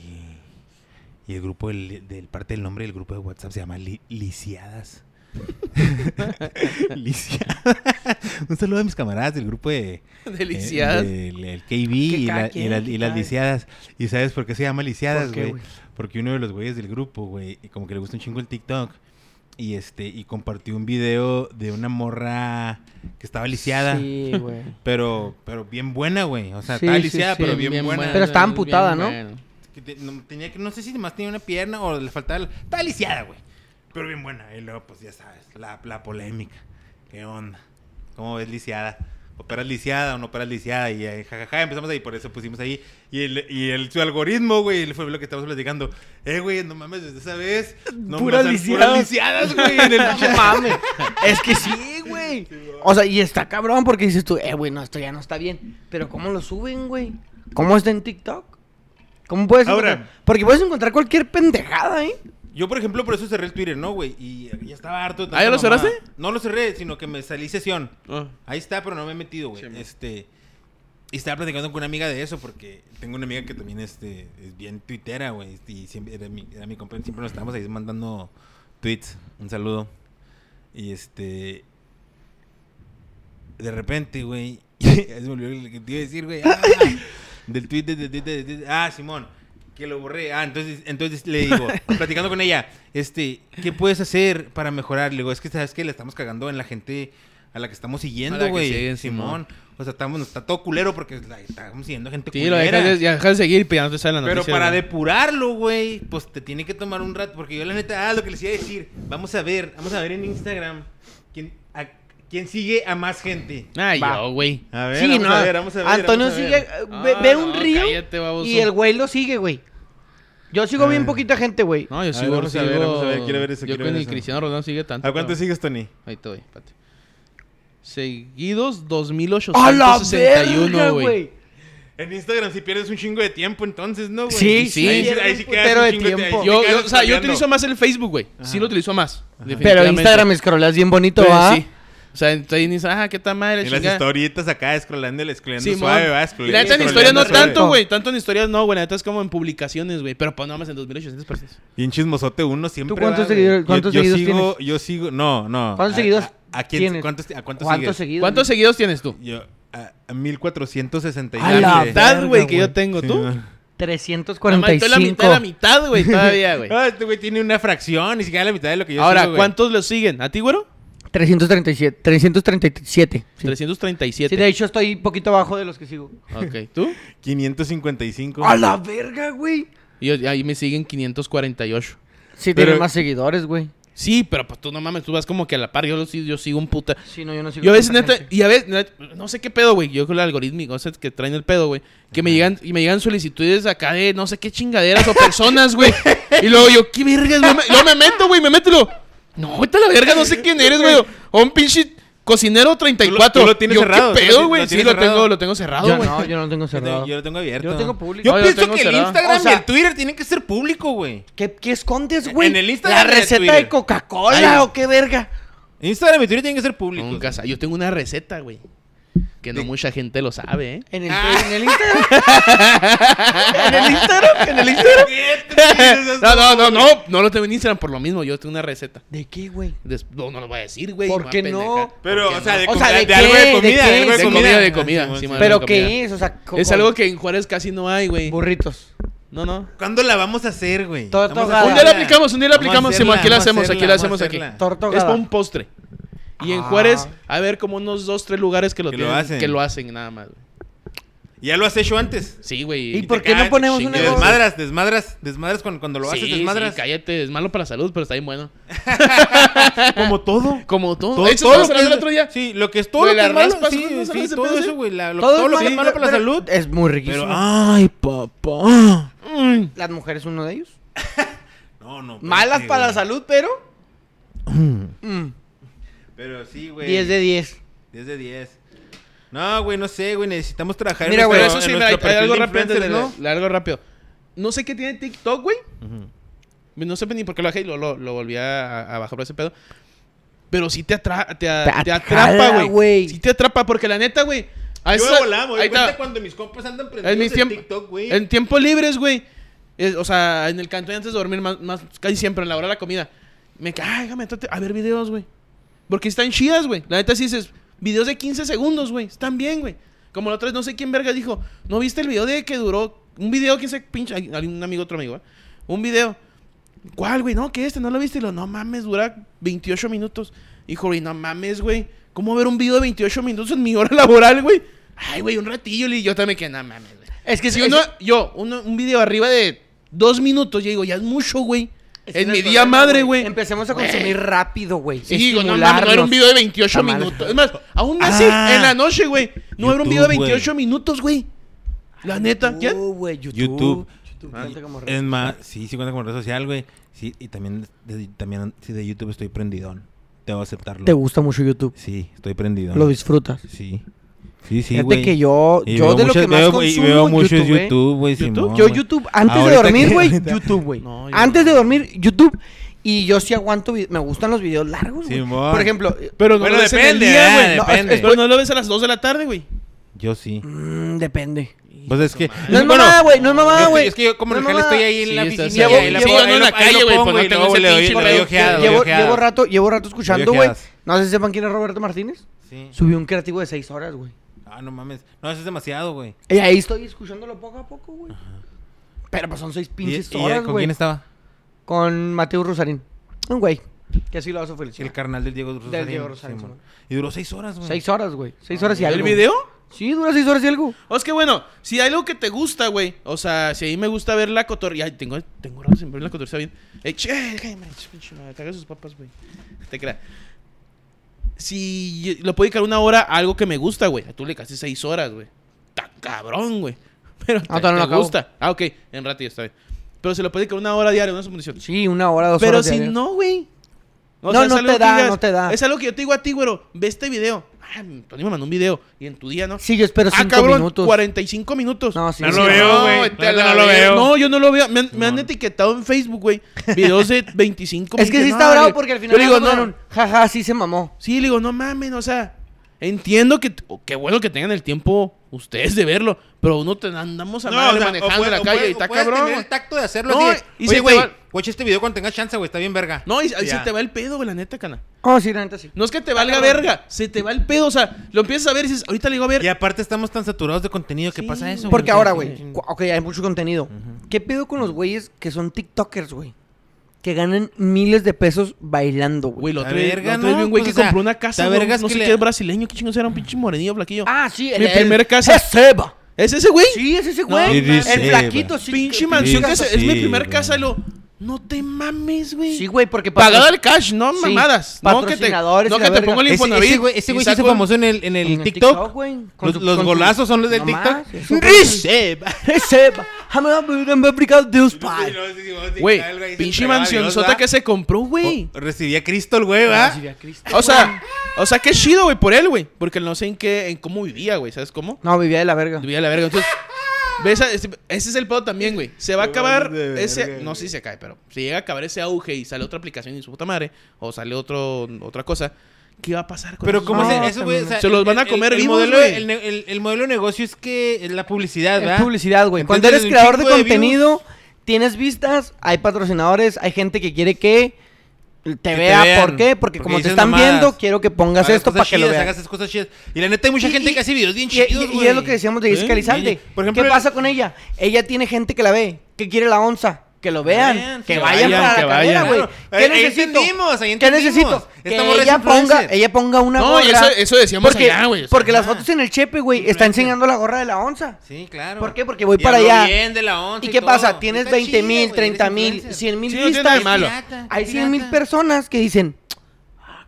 Y el grupo, del, del parte del nombre del grupo de WhatsApp se llama Li- Lisiadas. Lisiadas. un saludo a mis camaradas del grupo de. Deliciadas. eh, del- el KB y, cada la- y quien, la- que y las lisiadas. ¿Y sabes por qué se llama lisiadas, ¿Por qué, güey? Porque uno de los güeyes del grupo, güey, como que le gusta un chingo el TikTok. Y este, y compartió un video de una morra que estaba lisiada. Sí, güey. Pero, pero bien buena, güey. O sea, Sí, estaba lisiada, sí, pero bien, buena. Pero estaba bien amputada, ¿no? bueno. Tenía que, no sé si más tenía una pierna o le faltaba. Estaba lisiada, güey. Pero bien buena. Y luego, pues ya sabes, la, la polémica. ¿Qué onda? ¿Cómo ves lisiada? ¿Operas lisiada o no operas lisiada? Y jajaja, empezamos ahí, por eso pusimos ahí. Y el, y el su algoritmo, güey, fue lo que estamos platicando. Eh, güey, no mames, desde esa vez. No Puras lisiadas. Puras lisiadas, güey. En el No mames. Es que sí, güey. O sea, y está cabrón porque dices tú, eh, güey, no, esto ya no está bien. Pero ¿cómo lo suben, güey? ¿Cómo está en TikTok? ¿Cómo puedes Ahora- encontrar? Porque puedes encontrar cualquier pendejada, ¿eh? Yo, por ejemplo, por eso cerré el Twitter, ¿no, güey? Y ya estaba harto. de ¿Ah, ya lo mamada. cerraste? No lo cerré, sino que me salí sesión. Ah. Ahí está, pero no me he metido, güey. Sí, este. Y estaba platicando con una amiga de eso, porque tengo una amiga que también este, es bien tuitera, güey. Y siempre era mi, era mi compa, siempre nos estábamos ahí mandando tweets. Un saludo. Y este. De repente, güey. se me olvidó lo que te iba a decir, güey. Ah, del tweet de, de- de- de- de- Ah, Simón. Que lo borré. Ah, entonces, entonces le digo, platicando con ella, este, ¿qué puedes hacer para mejorar? Le digo, es que sabes que le estamos cagando en la gente a la que estamos siguiendo, güey. Simón. O sea, estamos, está todo culero porque la- estamos siguiendo gente Sí, lo culera. dejas de, ya dejas de seguir, pero ya no te sale la Pero noticia. para güey. depurarlo, güey, pues te tiene que tomar un rato. Porque yo, la neta, ah, lo que les iba a decir. Vamos a ver, vamos a ver en Instagram quién, a- quién sigue a más gente. Ah, Va. yo, güey. A ver, sí, vamos no. a ver, vamos a ver. Antonio vamos a sigue, ver. ve, Ah, ve un no, río cállate, y el güey lo sigue, güey. Yo sigo bien Ah. poquita gente, güey. No, yo A sigo, ver, vamos a ver, vamos a ver, quiero ver eso, Yo quiero con ver el. Cristiano Ronaldo sigue tanto. ¿A cuánto pero- sigues, Tony? Ahí te doy, espérate. Seguidos, 2861, ¡A la verga, güey. güey! En Instagram si pierdes un chingo de tiempo, entonces, ¿no, güey? Sí, sí, Ahí, sí quedas putero un de ahí tiempo. sí Yo, o sea, yo utilizo más el Facebook, güey. Sí lo utilizo más. Pero. Instagram scrolleas bien bonito, Pero ¿va? sí. O sea, estoy en Instagram, ah, qué tan madre, En las historietas acá, scrollando, scrollando Sí, suave, va, Y scrollando, la neta en historias no suave. tanto, güey. Tanto en historias no, güey. La neta es como en publicaciones, güey. Pero pues nada más en 2800 personas. Bien chismosote uno siempre. cuántos va, seguidores- Yo- cuántos yo, seguidores sigo, Yo sigo, no, no. ¿Cuántos ¿A- seguidores ¿A, a quién? tienes? ¿Cuántos, ¿A cuántos, ¿Cuántos seguidos? ¿Cuántos seguidos tienes tú? Yo, a, a 1460 A la La mitad, güey, que yo tengo, Sí, ¿tú? man. 345. Nomás, tú la mitad, la mitad, güey, todavía, güey. Ah, este güey tiene una fracción, ni siquiera la mitad de lo que yo Ahora, sigo. ¿cuántos los siguen? ¿A ti, güero? 337. 337. Sí. 337. Sí, de hecho estoy poquito abajo de los que sigo. Ok, ¿tú? 555. ¡A la verga, güey! Y ahí me siguen 548. Sí, Pero- tiene más seguidores, güey. Sí, pero pues tú no mames, tú vas como que a la par. Yo, lo sigo- yo sigo un puta. Sí, no, yo no sigo. Yo a veces, neta, y a veces, neta, no sé qué pedo, güey. Yo con el algoritmo, o sea, que traen el pedo, güey. Que me llegan, y me llegan solicitudes acá de no sé qué chingaderas o personas, güey. y luego yo, ¿qué vergas, güey? Me- Luego me meto, güey, me meto y luego, no, vete a la verga, no sé quién eres, güey. O un pinche cocinero 34. tú lo tienes Yo, cerrado, ¿Qué tú pedo, güey? Sí, lo cerrado. tengo, lo tengo cerrado, güey. no, yo no lo tengo cerrado. yo lo tengo abierto. Yo lo tengo público. Yo No, yo lo pienso que el. Instagram O sea- y el Twitter tienen que ser público, güey. ¿Qué, qué escondes, güey? En el Instagram ¿La receta de Coca-Cola o qué verga? Instagram y Twitter tienen que ser públicos. Nunca Yo tengo una receta, güey. Que no De- mucha gente lo sabe, ¿eh? En el, Ah. en el Instagram. en el Instagram. En el Instagram. No, no, no, no. No lo tengo en Instagram por lo mismo. Yo tengo una receta. ¿De qué, güey? Des- no, no lo voy a decir, güey. ¿Por qué no? Pero, ¿Por qué o sea, de, O com- sea, ¿de de algo de ¿De comida, de algo de De comida. comida, de comida, sí. ¿Pero comida. qué es? O sea, Es algo que en Juárez casi no hay, güey. Burritos. No, no. ¿Cuándo la vamos a hacer, güey? Un día la aplicamos, un día la aplicamos. hacerla, Simón, aquí la hacemos, aquí la hacemos aquí. Es para un postre. Y en. Juárez, a ver, como unos dos, tres lugares que lo, Que lo hacen. que lo hachacen, nada más. güey. ¿Ya lo has hecho antes? Sí, güey. ¿Y te por qué no cagas, ponemos chingue. un Te negocio? desmadras, desmadras, desmadras cuando, cuando lo haces, Sí, desmadras. sí, cállate, es malo para la salud, pero está bien bueno. Como todo. Como todo. Todo, De hecho, todo lo que hablando es, el otro día. Sí, lo que es todo lo que las es malo. raspas, Sí, ¿no? ¿No sí, sabes ese todo pedo eso, güey. la- lo- Todo es lo que es malo, para la pero- salud. Es muy riquísimo. Pero, ay, papá. Mm. ¿Las mujeres uno de ellos? No, no. Malas para la salud, pero... Mm. Pero sí, güey. 10 de 10. 10 de 10. No, güey, no sé, güey. Necesitamos trabajar en Mira, güey, Pero eso sí, en mira, hay, hay algo rápido. antes la- algo rápido. No sé qué tiene TikTok, güey. No sé ni por qué lo bajé y lo, lo, lo volví a, a bajar por ese pedo. Pero sí te, atra te, a- Te te atrapa, güey. Sí te atrapa, porque la neta, güey. a Yo esa- güey. ahí Cuenta está. cuando mis compas andan En prendidos mis de tiempos. TikTok, güey. En tiempos libres, güey. es- O sea, en el cantón antes de dormir, más, más casi siempre, en la hora de la comida. Me cae, ay, déjame a ver videos, güey. Porque están chidas, güey. La neta sí dices, videos de 15 segundos, güey. Están bien, güey. Como la otra vez, no sé quién verga dijo, ¿no viste el video de que duró? Un video que se pinche, un amigo, otro amigo, ¿eh? Un video. ¿Cuál, güey? No, que este, no lo viste. Y lo, no mames, dura 28 minutos. Hijo, güey, no mames, güey. ¿Cómo ver un video de 28 minutos en mi hora laboral, güey? Ay, güey, un ratillo. Y yo también que, no mames, güey. Es que Si si uno, yo, uno- un video arriba de dos minutos, yo digo, ya es mucho, güey. Es En mi problema, día madre, güey. Empecemos a consumir rápido, güey. Sí, digo, no mames, no era un video de 28 Está mal. minutos. Es más, aún así, Ah. en la noche, güey, no era un video de YouTube, 28 minutos, güey. La neta, ¿quién? Uh, güey, YouTube. YouTube. YouTube Ah, cuenta como red es más, sí, sí cuenta como red social, güey. Sí, y también de, también sí, de YouTube estoy prendidón. Debo aceptarlo. Te gusta mucho YouTube. Sí, estoy prendido. Lo disfrutas. Sí. Sí, sí, Fíjate güey. que yo, Y yo de lo muchos- que más veo, consumo, y veo muchos YouTube, güey. YouTube, güey. YouTube. Simón, Yo. YouTube, antes de dormir, güey, YouTube, güey. No, antes de dormir, YouTube. Y yo sí aguanto, me gustan los videos largos, güey. Simón. Por ejemplo, eh, Pero no Bueno, lo ves en el depende, día. No, depende. es- Pero no lo ves a las 2 de la tarde, güey. Yo sí. mm, depende. Pues es que... No es mamada, güey, no es mamada, güey. Es que yo como es mamada. estoy ahí en la Sí, oficina. en lo- la calle, lo güey, y tengo ese pinche Llevo, rato, llevo rato escuchando, güey. No sé si sepan quién es Roberto Martínez. Sí. Subió un creativo de 6 horas, güey. Ah, no mames. No, eso es demasiado, güey. Y ahí estoy escuchándolo poco a poco, güey. Pero pues son 6 ¿Y, pinches y horas, con güey. quién estaba? Con Mateo Rosarín. Un güey. Que así lo vas a felicitar. El carnal del Diego Rosarín. Diego Rosarín, Simón. Simón. Y duró seis horas, güey. 6 horas, güey. 6 horas y ¿El algo. video? Sí, dura 6 horas y algo. O es que bueno, si hay algo que te gusta, güey. O sea, si a mí me gusta ver la cotorrilla. Ay, tengo, tengo rato sin ver la cotorrilla bien. Eh, che, déjame, pinche madre, hagas sus papas, güey. Te crea. Si lo puedo dedicar una hora a algo que me gusta, güey. A tú le casi seis horas, güey. Está cabrón, güey. Pero te, todavía no te acabo. gusta. Ah, ok. En rato ya está bien. Pero se lo puede dedicar una hora diaria, una condición. Sí, una hora, dos Pero horas. si diarias. no, güey. No, no es algo te da, no te da. Es algo que yo te digo a ti, güero. Ve este video. Ah, Tony me mandó un video. Y en tu día, ¿no? Sí, yo espero ah, 5 cabrón, minutos. 45 minutos. No, sí, No sí, lo sí. veo, güey. la no lo veo. No, yo no lo veo. Me han, me han Simón. etiquetado en Facebook, güey. Videos de 25 Es que sí minutos. está No, bravo porque al final Yo le digo, no, no. jaja, sí se mamó. Sí, le digo, no mamen, o sea. Entiendo que. Qué bueno que tengan el tiempo ustedes de verlo. Pero uno te andamos a No, madre o sea, manejando en la calle puede- y está cabrón. tener el tacto de hacerlo No, así. y Oye, güey, watch este video cuando tengas chance, güey. Está bien verga. No, y, y se te va el pedo, güey, la neta, cana. Oh, sí, la neta sí. No es que te valga verga, se te va el pedo, o sea, lo empiezas a ver y dices, ahorita le digo a ver. Y aparte estamos tan saturados de contenido que Sí, pasa eso. Porque güey. ahora, güey, sí. ok, hay mucho contenido. ¿Qué pedo con los güeyes que son TikTokers, güey? Que ganan miles de pesos bailando, güey. Güey, lo otro día verga, lo otro día vi ¿no? un güey Pues, que o sea, compró una casa, la güey, verga es no que sé le- qué es brasileño, qué chingos era un pinche morenillo, flaquillo. Ah, sí, Mi primer casa. Es Seba. ¿Es ese güey? Sí, es ese No, güey. mames. el Sí, flaquito, sí. pinche mansión que casa. es, es mi sí, primer güey. casa y lo... No te mames, güey. Sí, güey, porque Pagado patro- al cash, no Sí, mamadas. No que te, patrocinadores no y que te verga. pongo el Ese, Infonavit. ese güey, ese güey se hizo famoso en el, en el en el TikTok. güey, con Los, los con su- golazos son los del Nomás, TikTok. eso Riseba. Es Seba. Dios Pai. Güey, pinche mansionzota que se compró, güey. Recibía Cristo el güey, ¿va? O sea, o sea, qué chido, güey, por él, güey. Porque no sé en qué, en cómo vivía, güey, ¿sabes cómo? No, vivía de la verga. Vivía la verga. Entonces, ves ese, ese es el pedo también, güey. Se va a acabar de ese, no sé si se cae, pero si llega a acabar ese auge y sale otra aplicación y su puta madre, o sale otro, otra cosa, ¿qué va a pasar con Pero como No, se, eso, güey, o también. sea, Se los el- van a el- comer el, vivos, modelo, güey. el, ne- el- el modelo de negocio es que es la publicidad, Es ¿verdad? publicidad, güey. Cuando eres creador de views. contenido, tienes vistas, hay patrocinadores, hay gente que quiere que te vea. vean, ¿Por qué? Porque, porque como te están mamadas. viendo, quiero que pongas Hagas esto para que lo vean. hagas esas cosas chidas. Y la neta hay mucha Y- gente y- que hace videos bien Y, y- chidos, y güey. es lo que decíamos de Jessica ¿Eh? Y- Por ejemplo, ¿Qué pasa con ella? Ella tiene gente que la ve. ¿Qué quiere la onza? Que lo vean. vean, que que vayan, vayan, para que la vayan. güey. ¿Qué Ahí- ahí necesito? entendimos, ahí ¿Qué entendimos. necesito? Esta Que ella ponga, ella ponga una No, gorra. y eso, eso decíamos porque, allá, güey. porque las ajá. fotos en el chepe, güey, está enseñando la gorra de la onza. Sí, claro. ¿Por qué? Porque voy Y para allá. bien de la onza ¿Y y qué todo. pasa? Tienes Está 20 chida, mil, güey, 30 eres mil, influencer. 100 mil Sí, no tiene nada de vistas. malo. Hay qué 100 mil personas que dicen,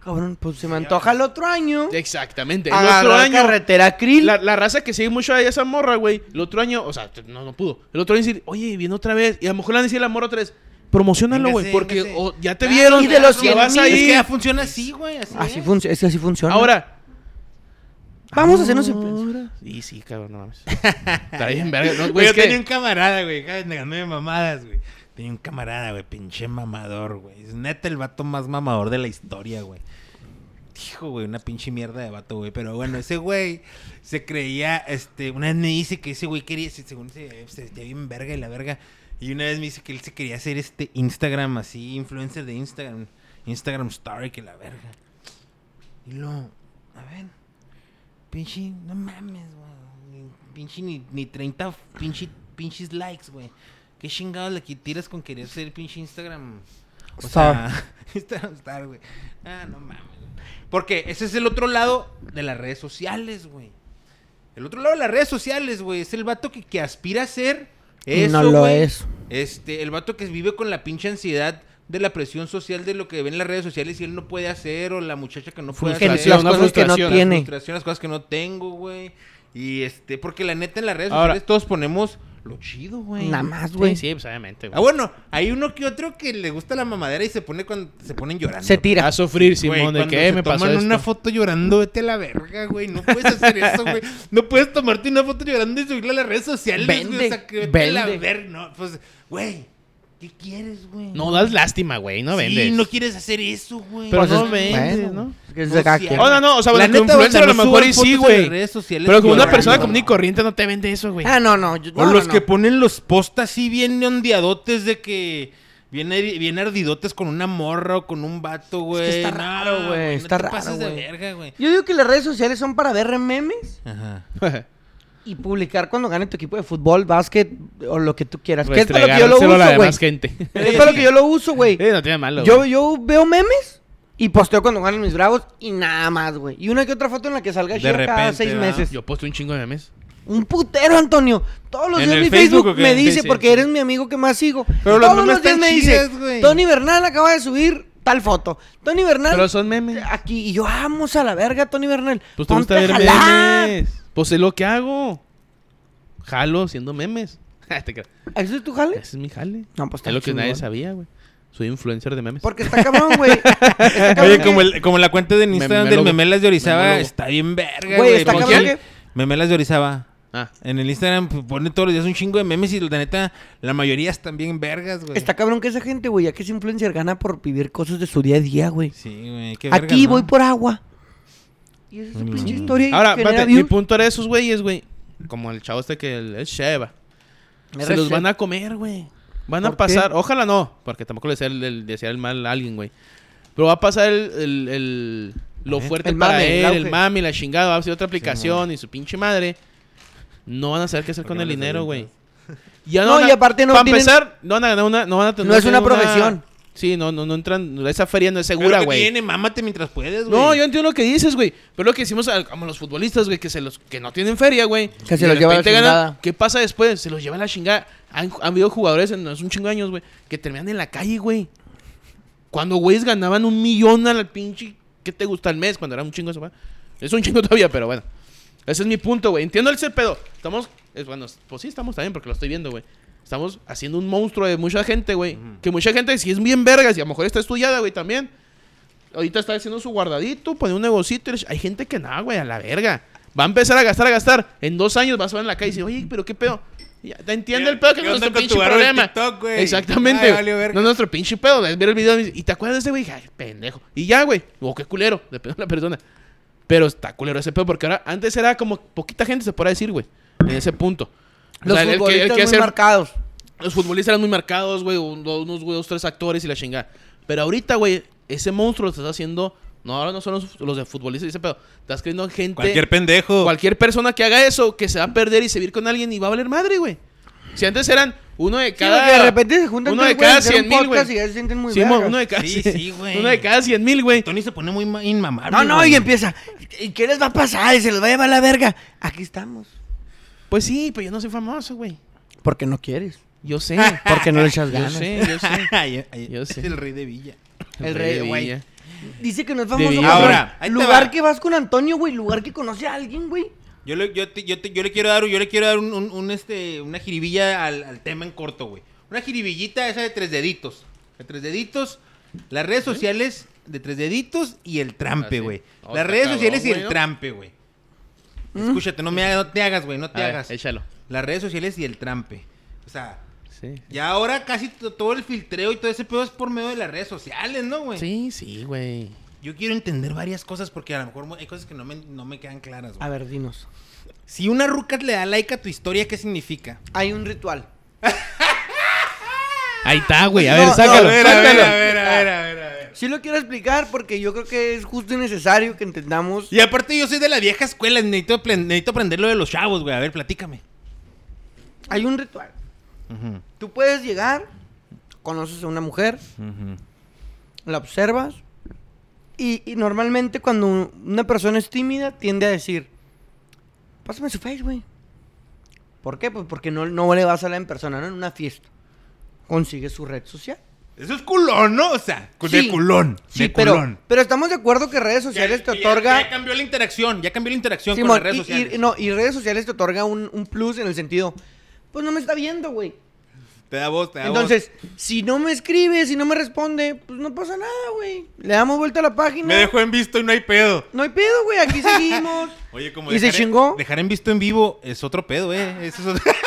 cabrón, pues se me antoja el otro año. Exactamente. El Agarrar otro año. carretera krill. La, la raza que sigue mucho a esa morra, güey. El otro año, o sea, no, no pudo. El otro año decir, oye, viene otra vez. Y a lo mejor le van a decir la morra otra vez, promocionalo, güey. Porque o ya te vieron. y de los ya 100 vas mil- a Es que ya funciona así, güey. Así, Así es. funciona, es que así funciona. Ahora. vamos a hacernos influencers. Sí, sí, cabrón, no mames. Está bien, verga. No, Güey, yo es que- tenía un camarada, güey. acá negándome mamadas, güey. Tenía un camarada, güey. Pinche mamador, güey. Es neta el vato más mamador de la historia, güey. Hijo, güey, una pinche mierda de vato, güey. Pero bueno, ese güey se creía, este, una vez me dice que ese güey quería, se- según se, se sentía bien verga y la verga. Y una vez me dice que él se quería hacer este Instagram así, influencer de Instagram, Instagram Star que la verga. Y lo, a ver, pinche, no mames, güey. Pinche ni, ni 30 pinche, pinches likes, güey. ¿Qué chingados le tiras con querer ser pinche Instagram? O Star. sea, Instagram Star, güey. Ah, no mames. Porque ese es el otro lado de las redes sociales, güey. El otro lado de las redes sociales, güey, es el vato que, que aspira a ser eso, no lo güey. es. Este, el vato que vive con la pinche ansiedad de la presión social de lo que ve en las redes sociales y él no puede hacer, o la muchacha que no puede hacer. las cosas que no tiene. frustración, las cosas que no tengo, güey. Y este, porque la neta en las redes Ahora- sociales todos ponemos lo chido, güey. Nada más, güey. Sí, sí, pues obviamente, Ah, bueno, hay uno que otro que le gusta la mamadera y se pone cuando se ponen llorando. Se tira. A sufrir, Güey, Simón, de que se me pasó toman esto. una foto llorando, vete a la verga, güey. No puedes hacer eso, güey. No puedes tomarte una foto llorando y subirla a las redes sociales, güey. Vende, O sea, que vete a la vende. verga. No, pues, güey, ¿qué quieres, güey? No das lástima, güey, no Sí, vendes. no quieres hacer eso, güey. Pero Pues no es- vendes, bueno, ¿no? es que es No. Oh, no, no, o sea, bueno, La como neta, influencer a lo mejor y sí, güey. redes sociales Pero como una persona común y corriente no te vende eso, güey. Ah, no, no. yo- O no, los no, que no. ponen los posts así bien ondeadotes de que... Bien, eri- bien ardidotes con una morra o con un vato, güey. está No, raro, güey, está no te raro, pases de güey. verga, güey. Yo digo que las redes sociales son para ver memes Ajá. y publicar cuando gane tu equipo de fútbol, básquet o lo que tú quieras. Que es para lo que yo lo uso, güey. gente. Es para lo que yo lo uso, güey. No tiene malo. Yo, yo veo memes y posteo cuando ganan mis bravos y nada más, güey. Y una que otra foto en la que salga De Shia cada repente, seis ¿verdad? meses. Yo puesto un chingo de memes. Un putero, Antonio. Todos los ¿En días mi Facebook me dice, porque eres mi amigo que más sigo. Pero Todos los días me chidas, dice. Tony Bernal acaba de subir tal foto. Tony Bernal Pero son memes. aquí. Y yo, vamos a la verga, Tony Bernal. Pues te gusta ver memes. Pues es lo que hago. Jalo haciendo memes. Creas. ¿Eso es tu jale? Ese es mi jale. No, pues está es lo que nadie sabía, güey. Soy influencer de memes. Porque está cabrón, güey. Oye, que- como, el, como la cuenta de Instagram del. Memelas de Orizaba está bien verga, Güey, güey. está ¿Con cabrón quién? que... Memelas de Orizaba. Ah, En el Instagram pues, pone todos los días un chingo de memes y la neta, la mayoría están bien vergas, güey. Está cabrón que esa gente, güey, ya que es influencer, gana por vivir cosas de su día a día, güey. Sí, güey. qué verga, Aquí ¿no? voy por agua. Y esa es su Mm. pinche historia. y Ahora, espérate, mi punto era esos güeyes, güey. Como el chavo este que el- es Sheva. Se los van a comer, güey. Van a ¿Por pasar, ojalá no, porque tampoco le el, el- desear el mal a alguien, güey. Pero va a pasar el, el- el- lo ¿Eh? fuerte El para mame, él, el mami, la chingada, va a ser otra aplicación y su pinche madre. No van a saber qué hacer ¿Por con el dinero, güey. Ya No, van a- y aparte no Para tienen- empezar, no van a ganar una... No, van a tener- No es una profesión. Sí, no, no, no entran... Esa feria no es segura, güey. tiene, mámate mientras puedes, güey. No, yo entiendo lo que dices, güey. Pero lo que hicimos a- como los futbolistas, güey, que se los que no tienen feria, güey. Que se y los lleva la repente ganan, chingada. ¿Qué pasa después? Se los lleva la chingada. Han, han habido jugadores en hace un chingo de años, güey, que terminan en la calle, güey. Cuando güeyes ganaban un millón al pinche, ¿qué te gusta al mes? Cuando era un chingo eso, güey. Es un chingo todavía, pero bueno. Ese es mi punto, güey. Entiendo el ser pedo. Estamos, es, bueno, pues sí, estamos también porque lo estoy viendo, güey. Estamos haciendo un monstruo de mucha gente, güey. Que mucha gente, si es bien vergas y a lo mejor está estudiada, güey, también. Ahorita está haciendo su guardadito, pone un negocito. y Hay gente que nada, güey, a la verga. Va a empezar a gastar, a gastar. En dos años vas a ver en la calle y decir, oye, pero qué pedo. Ya, te entiende el pedo que ¿Qué no es nuestro pinche problema. TikTok? Exactamente. Ay, no es nuestro pinche pedo. Ver el video y te acuerdas de ese güey. Ay, pendejo. Y ya, güey. O qué culero. Depende de la persona. Pero está culero ese pedo porque ahora, antes era como poquita gente, se podrá decir, güey. En ese punto. O Los sea, el que- el futbolistas que muy hacer- marcados. los futbolistas eran muy marcados, güey, un- unos, güey, dos, tres actores y la chingada. Pero ahorita, güey, ese monstruo lo estás haciendo. No, ahora no son los, los de futbolistas y ese pedo. Estás creyendo en gente. Cualquier pendejo. cualquier persona que haga eso, que se va a perder y se va a ir con alguien y va a valer madre, güey. Si antes eran uno de Sí, cada. porque de repente se juntan uno de cada güeyes a hacer 100 un mil, podcast güey. y ya se sienten muy Sí, vergas. mo- uno de cada, Sí, sí, güey. Uno de cada 100 mil, güey. Tony se pone muy ma- inmamable. No, no, güey. y empieza. ¿Y qué les va a pasar? Y se les va a llevar la verga. Aquí estamos. Pues sí, pero yo no soy famoso, güey. Porque no quieres. Yo sé. Porque no le echas yo ganas. sé, yo sé. Ay, ay, Yo es sé. el rey de Villa. El rey rey, de güey. Villa. Dice que no es famoso. Ahora, lugar va. que vas con Antonio, güey. Lugar que conoce a alguien, güey. Yo le, yo, te- yo, te- yo le quiero dar, yo le quiero dar un, un- un, este, una jiribilla al, al tema en corto, güey. Una jiribillita esa de tres deditos. De tres deditos, las redes sociales de tres deditos y el trampe, Ah, güey. No, las redes sociales y el trampe, güey. Escúchate, no, me hagas, no te hagas, güey, no A te ver, hagas. échalo. Las redes sociales y el trampe. O sea, Sí. ya ahora casi to- todo el filtreo y todo ese pedo es por medio de las redes sociales, ¿no, güey? Sí, sí, güey. Yo quiero entender varias cosas porque a lo mejor hay cosas que no me, no me quedan claras, güey. A ver, dinos. Si una ruca le da like a tu historia, ¿qué significa? Hay un ritual. Ahí está, güey. A No, ver, no, sácalo. a ver, a ver, sácalo. a ver, a ver, a ver, a ver. Sí lo quiero explicar porque yo creo que es justo y necesario que entendamos. Y aparte yo soy de la vieja escuela, necesito, apren- necesito aprender lo de los chavos, güey. A ver, platícame. Hay un ritual. Tú puedes llegar, conoces a una mujer, la observas y, y normalmente cuando una persona es tímida tiende a decir, pásame su face, güey. ¿Por qué? Pues porque no, no le vas a hablar en persona, ¿no? En una fiesta. Consigue su red social. Eso es culón, ¿no? O sea, de Sí, culón. Sí, de pero, culón. pero estamos de acuerdo que redes sociales te otorga... Ya, cambió la interacción, ya cambió la interacción Simón, con las redes y- sociales. y, no, y redes sociales te otorga un, un plus en el sentido, pues no me está viendo, güey. Te da voz, te da Entonces, si no me escribe, si no me responde, pues no pasa nada, güey. Le damos vuelta a la voz. página. Me dejó en visto y no hay pedo. No hay pedo, güey. Aquí seguimos. Oye, como ¿Y se en- chingó? dejar en visto en vivo es otro pedo, ¿eh? Eso es otro...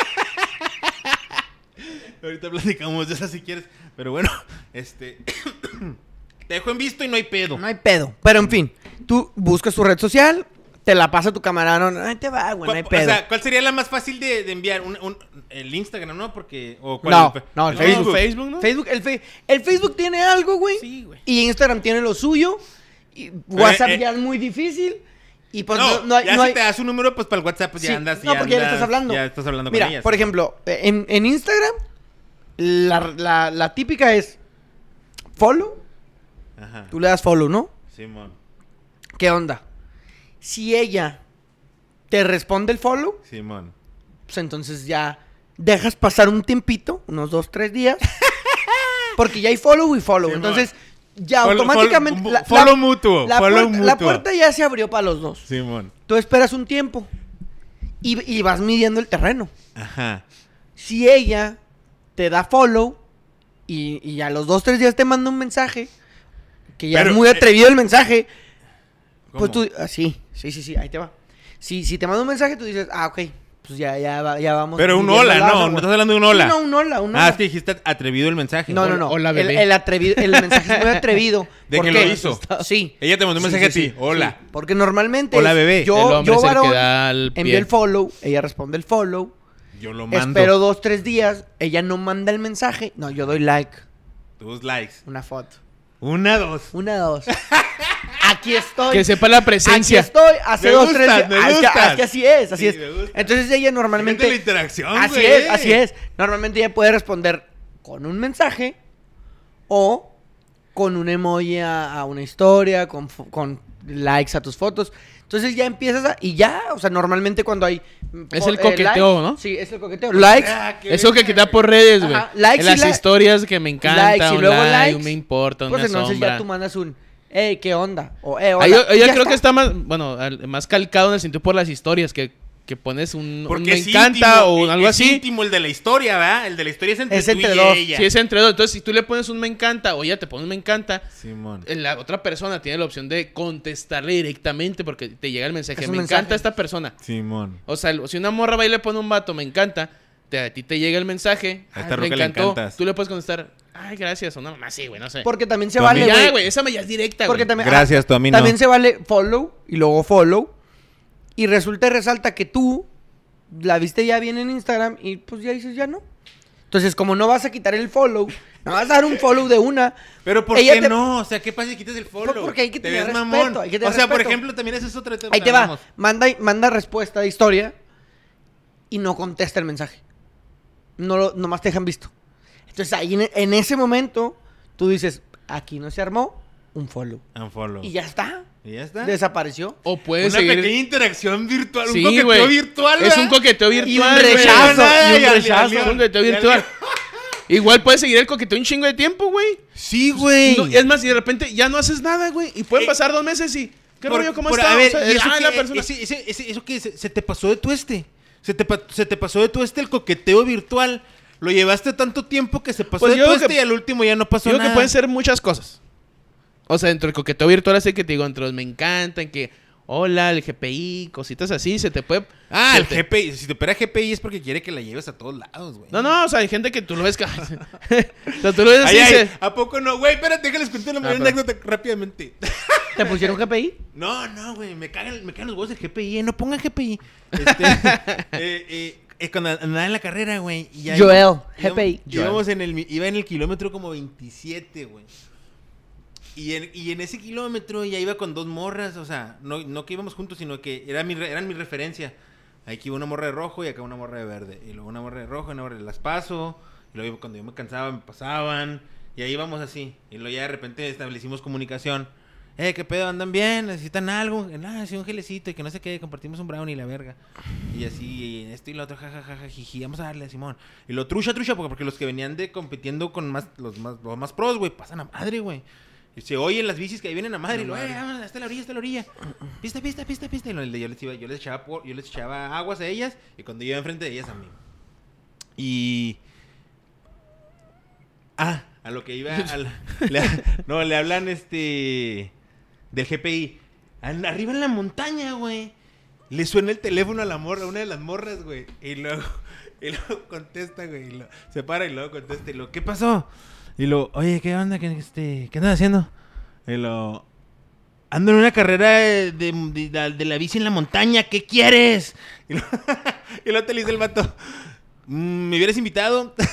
Ahorita platicamos de eso si quieres. Pero bueno, este... Te dejo en visto y no hay pedo. No hay pedo. Pero en fin, tú buscas tu red social, te la pasa tu camarada. No, ahí te va, güey. No hay ¿Cuál- pedo. O sea, ¿cuál sería la más fácil de, de enviar? Un, un- el Instagram, ¿no? Porque... O cuál- No, no, el Facebook. Facebook. ¿no? Facebook, el, fe- el Facebook tiene algo, güey. Sí, güey. Y Instagram tiene lo suyo. Y WhatsApp eh. ya es muy difícil. Y pues no, no, no hay. ya no si hay- te das un número, pues para el WhatsApp, pues Sí, ya andas. No, porque ya le estás hablando. Ya estás hablando Mira, con ellas. por ejemplo, en, en Instagram, la, la- la típica es follow. Ajá. Tú le das follow, ¿no? Simón. ¿Qué onda? Si ella te responde el follow, Simón. pues entonces ya dejas pasar un tiempito, unos dos, tres días. porque ya hay follow y follow. Simón. entonces, ya Follow- automáticamente. follow- la, follow la- mutuo, La, follow puerta, la mutuo. puerta ya se abrió para los dos. Simón. Tú esperas un tiempo y, y vas midiendo el terreno. Ajá. Si ella te da follow y, y a los dos, tres días te manda un mensaje, que ya Pero, es muy eh, atrevido el mensaje, pues tú, ah, sí, sí, sí, sí, ahí te va. Si, si te manda un mensaje, tú dices, ah, ok, pues ya, ya, ya vamos. Pero un hola, no, no estás hablando de un hola. Sí, no, un hola, un Ah, hola. es que dijiste atrevido el mensaje. no, no, no. Hola, el, bebé. el atrevido, el mensaje es muy atrevido. De ¿Por que qué? lo hizo. Sí. Ella te mandó un Sí, mensaje sí, a ti. sí, Hola. sí. Porque normalmente. Hola, es bebé. El Yo, hombre yo es el que varón, da el envío el follow, ella responde el follow. Yo lo mando. Espero dos, tres días, ella no manda el mensaje. No, yo doy like. Dos likes. Una foto. Una, dos. Una, dos. Aquí estoy. Que sepa la presencia. Aquí estoy, hace Me dos, gustas, tres días. me Ah, es, que, gustas. es que así es, así Sí, es. me gusta. Entonces ella Fíjate la normalmente. interacción, Así güey. es, así es. Normalmente ella puede responder con un mensaje o con un emoji a, a una historia, con, con likes a tus fotos. Entonces ya empiezas a. Y ya, o sea, normalmente cuando hay. Es el coqueteo, ¿no? Sí, es el coqueteo. Likes. Ah, Eso que queda por redes, güey. Likes En y las la- historias que me encanta, likes y un luego like, likes, un me importa, Pues una entonces sombra. ya tú mandas un. Hey, ¿qué onda? O, eh, hola. Yo, Y creo está. que está más, bueno, más calcado en el sentido por las historias, que, que pones un, me es encanta íntimo, o es algo así. íntimo el de la historia, ¿verdad? El de la historia es entre Es tú entre y dos. ella. Si es entre dos, entonces si tú le pones un me encanta o ella te pone un me encanta, Simón. eh, la otra persona tiene la opción de contestarle directamente porque te llega el mensaje, Es me mensaje. encanta esta persona. Simón. O sea, si una morra va y le pone un vato, me encanta, te- a ti te llega el mensaje, A "Ah, esta me le encantó, tú le puedes contestar, ay, gracias, o no, más sí, güey, no sé. Porque también se Tu vale, güey. esa ya es directa, Porque güey. también, Gracias, tú a mí no. También se vale follow y luego follow. Y resulta y resalta que tú la viste ya bien en Instagram y pues ya dices ya no. Entonces, como no vas a quitar el follow No vas a dar un follow de una. Pero ¿por qué te- no? O sea, ¿qué pasa si quitas el follow? Porque hay que Te tener ves respeto, mamón. hay que tener o sea, por respeto. ejemplo, también ese es otro tema. Ahí te va. Manda, manda respuesta de historia y no contesta el mensaje. No lo, nomás te dejan visto. Entonces ahí en, en ese momento tú dices, aquí no se armó un follow. Unfollow. Y ya está. ¿Y ya está. Desapareció. O puedes Una seguir. pequeña interacción virtual, Sí, un coqueteo virtual, Es un coqueteo Y un virtual. rechazo, y un rechazo. un coqueteo virtual. Igual puedes seguir el coqueteo un chingo de tiempo, güey. Sí, güey. No, y es más, y de repente ya no haces nada, güey. Y pueden Eh, pasar dos meses y. ¿Qué Por- rollo? ¿Cómo por- está? A ver, O sea, eso, ah, que, la persona. ese- ese- ese- eso que se, se te pasó de tueste. Se te, se te pasó de tueste el coqueteo virtual. Lo llevaste tanto tiempo que se pasó Pues de yo tueste que- y al último ya no pasó Digo nada. que pueden ser muchas cosas. O sea, dentro del coqueteo virtual, así que te digo, entre los me encantan, que hola, el GPI, cositas así, se te puede. Ah, el te- GPI. Si te opera GPI es porque quiere que la lleves a todos lados, güey. No, no, o sea, hay gente que tú lo ves que. o sea, tú lo ves así Ay, y ay, se- ¿A poco no? Güey, espérate, déjales contar una Ah, pero- anécdota rápidamente. ¿Te pusieron GPI? No, no, güey, me cagan, me cagan los huevos del GPI, eh, no pongan GPI. Este, eh, eh, eh, cuando andaba en la carrera, güey. y Joel, íbamos- GPI. Íbamos en el, iba en el kilómetro como 27, güey. Y en, y en ese kilómetro ya iba con dos morras, o sea, no, no que íbamos juntos, sino que era mi, eran mi referencia. Aquí iba una morra de rojo y acá una morra de verde. Y luego una morra de rojo, una morra de las paso. Y luego cuando yo me cansaba me pasaban. Y ahí íbamos así. Y luego ya de repente establecimos comunicación. Eh, ¿qué pedo? ¿Andan bien? ¿Necesitan algo? Ah, sí, un gelecito y que no sé qué, compartimos un brownie y la verga. Y así, y esto y lo otro, jajaja, jiji, vamos a darle a Simón. Y lo trucha, trucha, porque, porque los que venían de compitiendo con más, los más, los más pros, güey, pasan a madre, güey. Y se oyen las bicis que ahí vienen a madre. y lo, eh, vámonos, hasta la orilla, hasta la orilla. Pista, pista, pista, pista. Y lo- yo les, iba, yo les echaba, yo les echaba aguas a ellas y cuando yo iba enfrente de ellas a mí. Y... Ah, a lo que iba. le- no, le hablan este. Del GPI. Arriba en la montaña, güey. Le suena el teléfono a la morra, a una de las morras, güey. Y luego, y luego contesta, güey. y lo- se para y luego contesta. Y lo, ¿qué pasó? Y lo, oye, ¿qué onda? ¿Qué, este, ¿qué andas haciendo? Y lo, ando en una carrera de, de- la- bici en la montaña. ¿Qué quieres? Y lo, y luego te el vato, "Mm, ¿me hubieras invitado?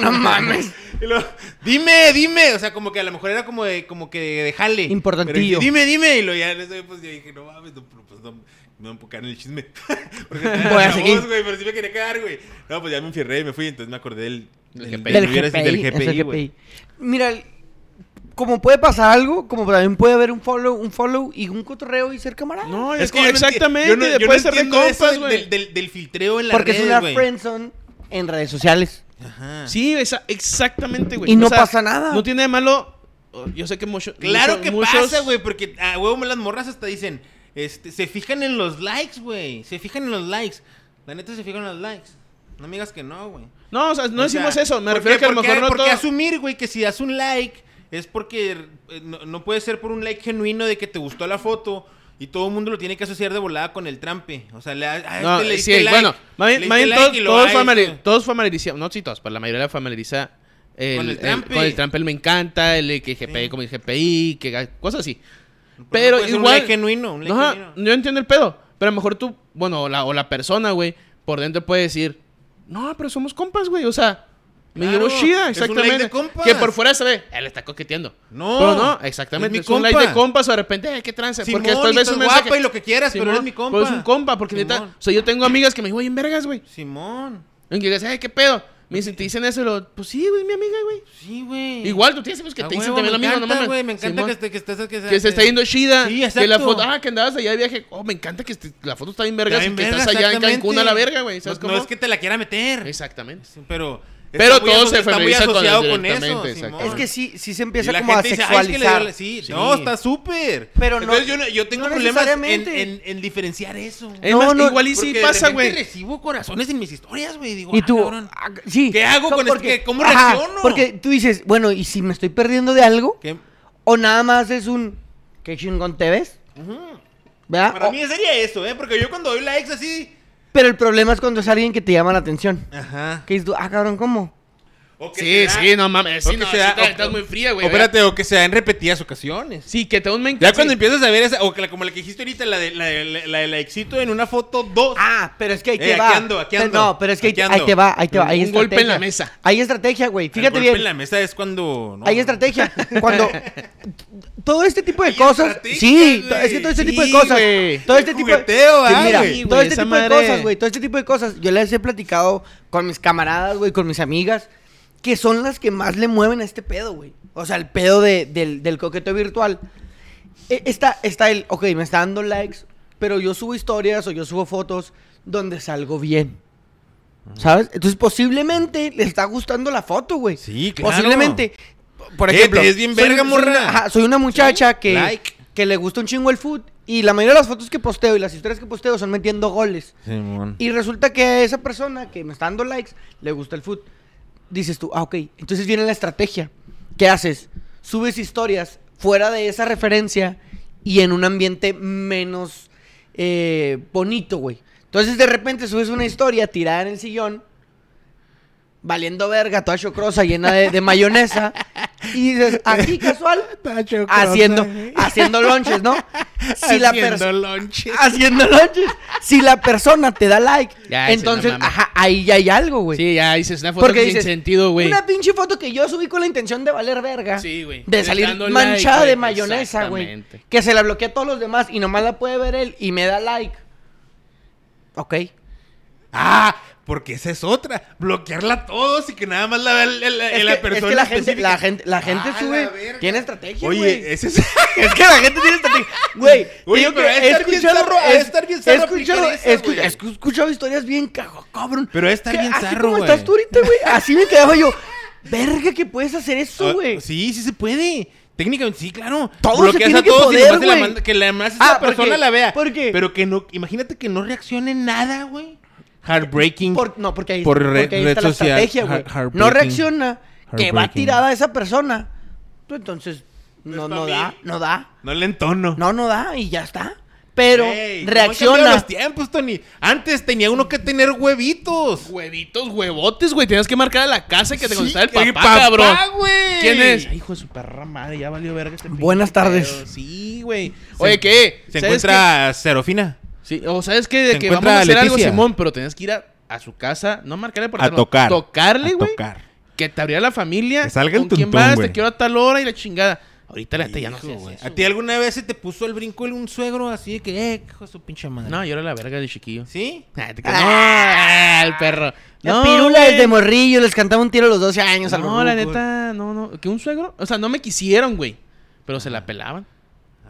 No mames. Luego, dime, dime. O sea, como que a lo mejor era como de, como que de jale. Importantillo. Pero dime, dime. Y lo ya en ese, pues yo dije, no mames, no, pues no, no me enfocar en el chisme. Porque Voy a seguir. voz, güey, pero sí me quería quedar, güey. No, pues ya me enfierré y me fui. Entonces me acordé del, Del del, GPI. Del me GPI. del GPI. GPI. Mira, el- como puede pasar algo, como también puede haber un follow, un follow y un cotorreo y ser camarada. No, es, Es que yo exactamente. yo no- yo no ser de entiendo eso compas, del- güey. del, del, del filtreo en las porque es redes, una güey. friendzone en redes sociales. Ajá. Sí, esa- exactamente, güey. Y no pasa nada. No tiene de malo. oh, Yo sé que mucho- Claro mucho- que muchos. pasa, güey, porque a huevo las morras hasta dicen, este, se fijan en los likes, güey, se fijan en los likes. La neta se fijan en los likes. No me digas que no, güey. No, o sea, no O decimos sea, eso. Me ¿por refiero a que a lo por qué- mejor no ¿Por qué todo. asumir, güey, que si das un like es porque eh, no, no puede ser por un like genuino de que te gustó la foto y todo el mundo lo tiene que asociar de volada con el trampe? O sea, le, a este No, le sí, like, bueno, más bien, todos, todos, todos familiarizamos, no sí todos, pero la mayoría familiariza el, Con el trampe. con el trampe, el me encanta, el que GPI Sí. como el GPI, que cosas así. Pues Pero no puede ser un igual- like genuino, un like Ajá, genuino. yo entiendo el pedo, pero a lo mejor tú, bueno, o la, o la persona, güey, por dentro puede decir, no, pero somos compas, güey, o sea, me Claro, llevo chida, es un like exactamente. de. Que por fuera se ve, él está coqueteando. No, Pero no, exactamente, es es, mi un like de compas o de repente, eh, qué trance, Simón, porque después ves un mensaje. guapa y lo que quieras, pero Simón, eres mi compa. Pero es un compa, porque neta, o sea, yo tengo amigas que me digo, oye, en vergas, güey. Simón. Y que digas, ay, qué pedo. Me dicen, te dicen eso, y lo, pues sí, güey, mi amiga, güey. Sí, güey. Igual tú tienes pues, que A te dicen también lo mismo, no mames. me encanta Simón. que, esté- que estés... Que, Que se está yendo chida. Sí, Que la exacto. foto, ah, que andabas allá de viaje. Oh, me encanta que este- la foto está bien vergas Está y que verga, estás allá en exactamente. Cancún a la verga, güey. ¿Sabes no, no es que te la quiera meter. Exactamente. Sí, Pero... Pero muy todo se está muy familiariza con con eso. Es que sí, sí se Y empieza la como a gente dice, "Ay, es que le dio sexualizar. la-". Sí, Sí. no, está súper. Pero no- Entonces yo, no- yo tengo no problemas en, necesariamente. en, en diferenciar eso. Es No, más, no, igual y sí pasa, güey. recibo corazones en mis historias, güey. Digo, Y "Ah, tú, cabrón". ah, sí. ¿Qué hago No, con esto? porque- ¿Qué- cómo Ajá, reacciono? Porque tú dices, bueno, ¿y si me estoy perdiendo de algo? ¿Qué? O nada más es un, ¿qué chingón te ves? ¿Verdad? Para O- mí sería eso, ¿eh? Porque yo cuando doy likes así... Pero el problema es cuando es alguien que te llama la atención. Ajá. Que dices tú, ah, cabrón, ¿cómo? O que Sí, sí, no mames. Sí, que no, se da- sí, te- o- estás muy fría, güey. Espérate, o que se da en repetidas ocasiones. Sí, que te da un men- Ya sí. cuando empiezas a ver esa, o que la- como la que dijiste ahorita, la de la, de- la, la de la éxito en una foto 2. Ah, pero es que ahí te Eh, va. aquí ando, aquí Pero ando, No, pero es que ahí, ahí te va, ahí te va. Hay Un golpe en la mesa. Hay estrategia, güey. El Fíjate golpe bien. en la mesa es cuando. no, Hay estrategia. Cuando todo este tipo de Hay cosas. Sí, es que todo este tipo de Sí, cosas. Todo este tipo de. Jugueteo, mira, todo este tipo de cosas, güey. Todo este tipo de cosas. Yo les he platicado con mis camaradas, güey, con mis amigas. Que son las que más le mueven a este pedo, güey. O sea, el pedo de- del, del coqueteo virtual. E- Está, está el, ok, me está dando likes, pero yo subo historias o yo subo fotos donde salgo bien. ¿Sabes? Entonces posiblemente le está gustando la foto, güey. Sí, claro. Posiblemente. Por ejemplo, ves bien soy- verga, soy morra. una- ajá, soy una muchacha que, Like. que le gusta un chingo el food y la mayoría de las fotos que posteo y las historias que posteo son metiendo goles. Simón. Y resulta que a esa persona que me está dando likes le gusta el food. Dices tú, ah, ok. Entonces viene la estrategia. ¿Qué haces? Subes historias fuera de esa referencia y en un ambiente menos eh, bonito, güey. Entonces de repente subes una historia tirada en el sillón, valiendo verga, toda chocrosa, llena de, de mayonesa. Y dices, aquí casual, haciendo, haciendo lonches, ¿no? Si la Haciendo haciendo lonches. Si la persona te da like, Ya, entonces, no mames. ajá, ahí ya hay algo, güey. Sí, ya dices una foto Porque sin dices, sentido, güey. Una pinche foto que yo subí con la intención de valer verga. Sí, güey. De salir like, manchada de mayonesa, güey. Que se la bloquea a todos los demás y nomás la puede ver él y me da like. Ok. Ah, porque esa es otra. Bloquearla a todos y que nada más la vea el- el- Es, la que, persona. es que la gente, la gente, la gente Ah, sube. la. Tiene estrategia, güey. Oye, ese es. Es que la gente tiene estrategia. Güey, Oye, pero que he bien escuchado- he- estar bien he escuchado, esa, he he escuchado historias bien cago, cabrón. Pero estar Que bien así zarro, güey. estás tú ahorita, güey. Así me quedaba yo. Verga, que puedes hacer eso, Ah, güey. Sí, sí se puede. Técnicamente, sí, claro. Todo se tiene a que todos y poder, te la manda- que la más Ah, esa persona porque- la vea. porque- Pero que no, imagínate que no reaccione nada, güey. Heartbreaking. Por- no, porque ahí, Por re- porque ahí red está la social, estrategia, güey. No reacciona, que va tirada a esa persona. Tú entonces, no, no da, no da. No le entono. No, no da y ya está. Pero Ey, ¿cómo han cambiado reacciona. los tiempos, Tony. Antes tenía uno que tener huevitos. Huevitos, huevotes, güey. Tenías que marcar a la casa y que te Sí, contestara el papá, el papá, cabrón. ¿Quién es? Ay, hijo de su perra madre, ya valió verga este Buenas tardes. pedo. Sí, güey. Oye, ¿qué? Se ¿Sabes encuentra Serofina. Sí, o sabes qué? De que vamos a hacer algo. Simón, pero tenías que ir a, a su casa, no marcarle por A teléfono, tocar. Tocarle, A güey. tocar. Que te abriera la familia. Que salga el ¿Con quién tuntún, vas? güey. Te quiero a tal hora y la chingada. Ahorita la neta ya no Hijo, sé. güey. ¿A ti alguna vez se te puso el brinco en un suegro así de que, eh, hijo de su pinche madre? No, yo era la verga de chiquillo. ¿Sí? Ah, te- No, ah, el perro. La No, pirula güey. desde morrillo, les cantaba un tiro a los 12 años. a los No, la neta, no, no. ¿Que un suegro? O sea, no me quisieron, güey. Pero se la pelaban.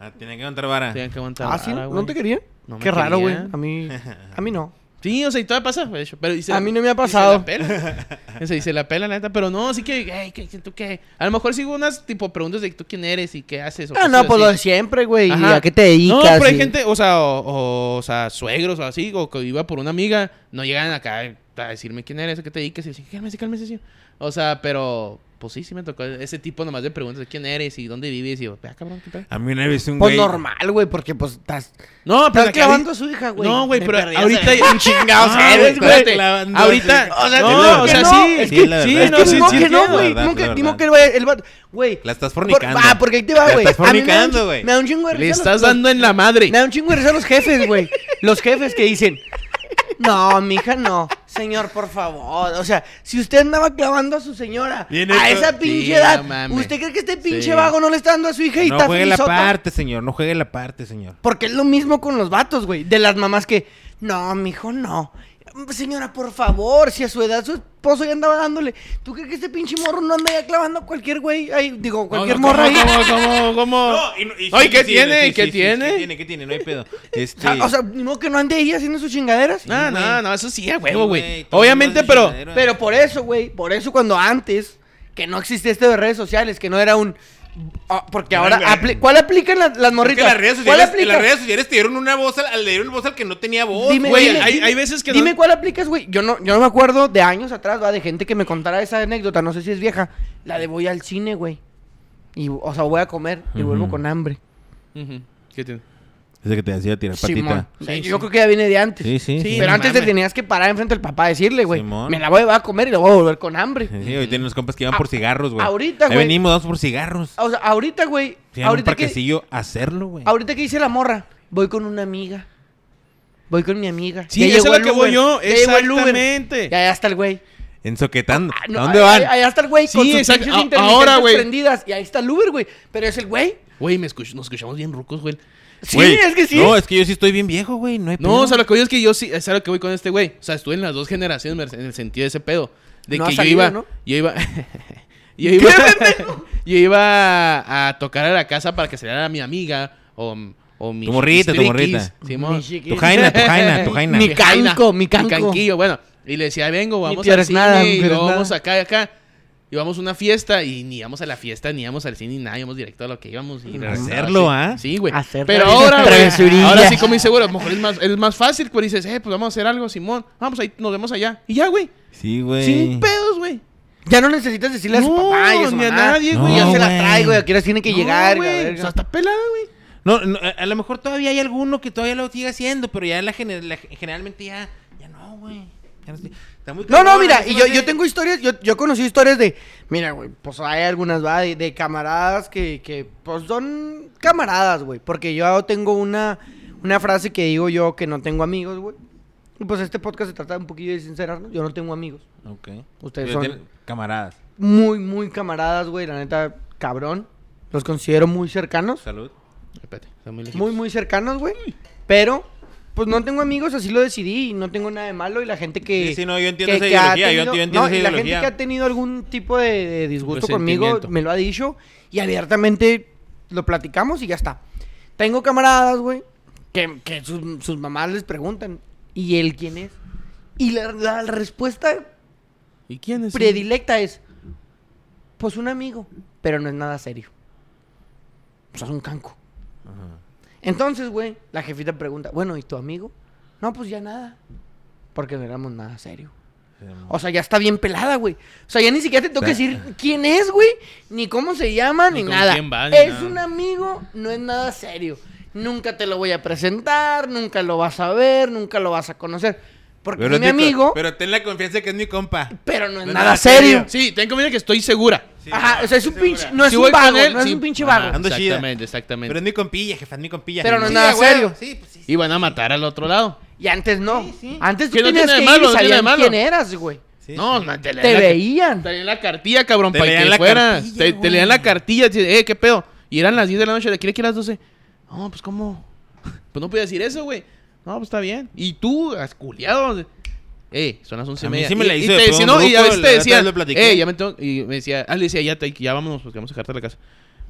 Ah, tiene que aguantar vara. Tenían que aguantar. Ah, sí, vara, ¿no te querían? No me Qué raro, güey. A mí, a mí no. Sí, o sea, y todavía pasa, de hecho. Pero, y se A la- mí no me ha y pasado. Se la pela. O sea, y se la pela, la neta. Pero no, así que, hey, ¿qué, qué, ¿tú qué? A lo mejor sigo unas tipo preguntas de tú quién eres y qué haces. o Ah, cosas no, pues lo de siempre, güey. ¿Y Ajá. ¿A qué te dedicas? No, pero hay Y- gente, o sea, o, o, o sea, suegros o así, o que iba por una amiga, no llegan acá a decirme quién eres, a qué te dedicas, y decir, cálmese, cálmese, sí. O sea, pero, pues sí, sí me tocó ese tipo nomás de preguntas de quién eres y dónde vives, y yo, vea, cabrón, qué pedo. A mí una vez un Pues güey... normal, güey, porque pues estás, No, pero estás acá clavando a su hija, güey. No, güey, Me pero ahorita un chingado, No, ¿sabes, güey, Ahorita. O sea, no, o sea, no, sí, es Sí, que, la sí, no, es que sí, sí no, güey. La verdad, que- la el vato- Güey. La estás fornicando. Ah, porque ahí te va, La güey. estás A da un fornicando, güey. Me da un chingo de Le risa. estás los- dando en la madre. Me da un chingo de risa los jefes, güey. Los jefes que dicen, no, mija, no. Señor, por favor. O sea, si usted andaba clavando a su señora Bien a hecho. esa pinche Sí, edad, no mames. ¿usted cree que este pinche Sí. vago no le está dando a su hija y No está juegue la parte, señor. No juegue la parte, señor. Porque es lo mismo con los vatos, güey. De las mamás que, no, mijo, no. Señora, por favor, si a su edad su esposo ya andaba dándole. ¿Tú crees que este pinche morro no anda ya clavando a cualquier güey? Ahí, digo, cualquier No, no, morra ahí. ¿Cómo, cómo, cómo? No, y, no- y Ay, sí, ¿qué sí, tiene? sí, sí, ¿Qué sí, tiene? ¿Qué tiene? ¿Qué tiene? No hay pedo. Este... Ah, o sea, no que no ande ella haciendo sus chingaderas. No, no, no, eso sí, a huevo, güey, Obviamente, pero... chingadera. Pero por eso, güey, por eso cuando antes, que no existía esto de redes sociales, que no era un... ah, porque ahora, apli- ¿cuál aplican las, las morritas? las redes ¿Cuál sociales, aplica? las redes sociales te dieron una voz al, le dieron voz al que no tenía voz. Dime, Güey, dime, hay- dime- hay veces que Dime no- cuál aplicas, güey. Yo no, yo no me acuerdo de años atrás, va, de gente que me contara esa anécdota, no sé si es vieja. La de voy al cine, güey. Y, o sea, voy a comer y vuelvo con hambre. ¿Qué tiene? Ese que te hacía tirar Simón. patita. Sí, Yo sí. creo que ya viene de antes. Sí, sí. Pero no antes te mames. tenías que parar enfrente del papá a decirle, güey. Me la voy a comer y la voy a volver con hambre. Sí, hoy tienen unos compas que iban A- por cigarros, güey. ahorita, güey. venimos, vamos por cigarros. O sea, ahorita, güey. Un Ahorita que, a hacerlo, güey. ahorita que dice la morra, voy con una amiga. Voy con mi amiga. Sí, Ya eso es el que voy yo. Ya llegó el Uber. Exactamente. Ya, ya está el güey. Ensoquetando. Ah, no, ¿A dónde van? ahí- Allá está el güey con Sí, sus exacto. ahora, güey. prendidas. Y ahí está el Uber, güey. Pero es el güey. Güey, me escuch- nos escuchamos bien rucos, güey. Sí, Güey, es que sí. No, es que yo sí estoy bien viejo, güey. No hay No, o sea, lo que voy es que yo sí, es a lo que voy con este güey. O sea, estuve en las dos generaciones en el sentido de ese pedo. De No que yo salido, iba, ¿no? yo iba, yo iba, yo iba a tocar a la casa para que saliera mi amiga o, o mi Tu morrita, tu morrita. Mi chiquis. Tu jaina, tu jaina, tu jaina. Mi canco, mi canco. canquillo, bueno. Y le decía, vengo, vamos al cine y nada. vamos acá y acá. Y vamos a una fiesta y ni íbamos a la fiesta, ni íbamos al cine, ni nada, íbamos directo a lo que íbamos. Y Hacerlo, ¿ah? Sí, güey. Hacer Pero ahora, güey, ahora sí como inseguro, a lo mejor es más, es más fácil, güey. Dices, eh, pues vamos a hacer algo, Simón. Vamos ahí, nos vemos allá. Y ya, güey. Sí, güey. Sin pedos, güey. Ya no necesitas decirle a su No, papá y a su ni a nadie, güey. ya se la güey. traigo y aquí ahora tiene que No, llegar. güey. O sea, está pelada, güey. No, no, a, a lo mejor todavía hay alguno que todavía lo sigue haciendo, pero ya la, gener- la- generalmente ya, ya no, güey. Ya no, estoy- está muy No, no, mira, y yo, yo tengo historias, yo, yo conocí historias de, mira, güey, pues hay algunas, va, de, de camaradas que, que, pues son camaradas, güey, porque yo tengo una, una frase que digo yo que no tengo amigos, güey. Y pues este podcast se trata un poquillo de sincerarnos, yo no tengo amigos. Ok. Ustedes son- camaradas. Muy, muy camaradas, güey, la neta, cabrón. Los considero muy cercanos, Salud. Espérate, está muy lejos. muy, muy cercanos, güey. Pero, pues no tengo amigos, así lo decidí y no tengo nada de malo y la gente que... Sí, sí, no, yo entiendo que- esa que yo entiendo no, esa y la gente que ha tenido algún tipo de, de disgusto conmigo me lo ha dicho y abiertamente lo platicamos y ya está. Tengo camaradas, güey, que, que sus, sus mamás les preguntan, ¿y él quién es? Y la, la respuesta ¿Y quién es? predilecta es, pues un amigo, pero no es nada serio. O sea, es un canco. Entonces, güey, la jefita pregunta, bueno, ¿y tu amigo? No, pues ya nada. Porque no éramos nada serio. O sea, ya está bien pelada, güey. O sea, ya ni siquiera te tengo que decir quién es, güey, ni cómo se llama, ni, nada. quién va, ni es nada. un amigo, no es nada serio. Nunca te lo voy a presentar, nunca lo vas a ver, nunca lo vas a conocer. Porque Pero es mi ten- amigo, Pero ten la confianza que es mi compa. pero no es no nada nada serio. serio. Sí, ten conmigo que estoy segura. Sí, Ajá, o sea, es un pinche, no es un vago, él, no es un pinche vago. Ando chida. Exactamente, exactamente. Pero es mi compilla, jefa, es mi compilla. Pero no es Sí, nada serio. Sí, pues sí. Y van a matar al otro lado. Y antes no. Sí, sí. Antes tú Que no tenías que malo, ir y sabían malo. quién eras, güey. Sí, no, sí. man, te, leían Te la- veían. Te leían la cartilla, cabrón, Te para leían que la fuera. cartilla, te, te leían la cartilla, te- eh, qué pedo. Y eran las 10 de la noche, ¿de aquí a las 12? No, pues cómo. Pues no podía decir eso, güey. No, pues está bien. Y tú, asculeado. Eh, son las 11 y media. sí me y, la y hizo te de decía, no, y a veces te decía, eh, ya me tengo. Y me decía, ah, le decía, ya, te- ya vámonos, porque vamos a dejarte a la casa.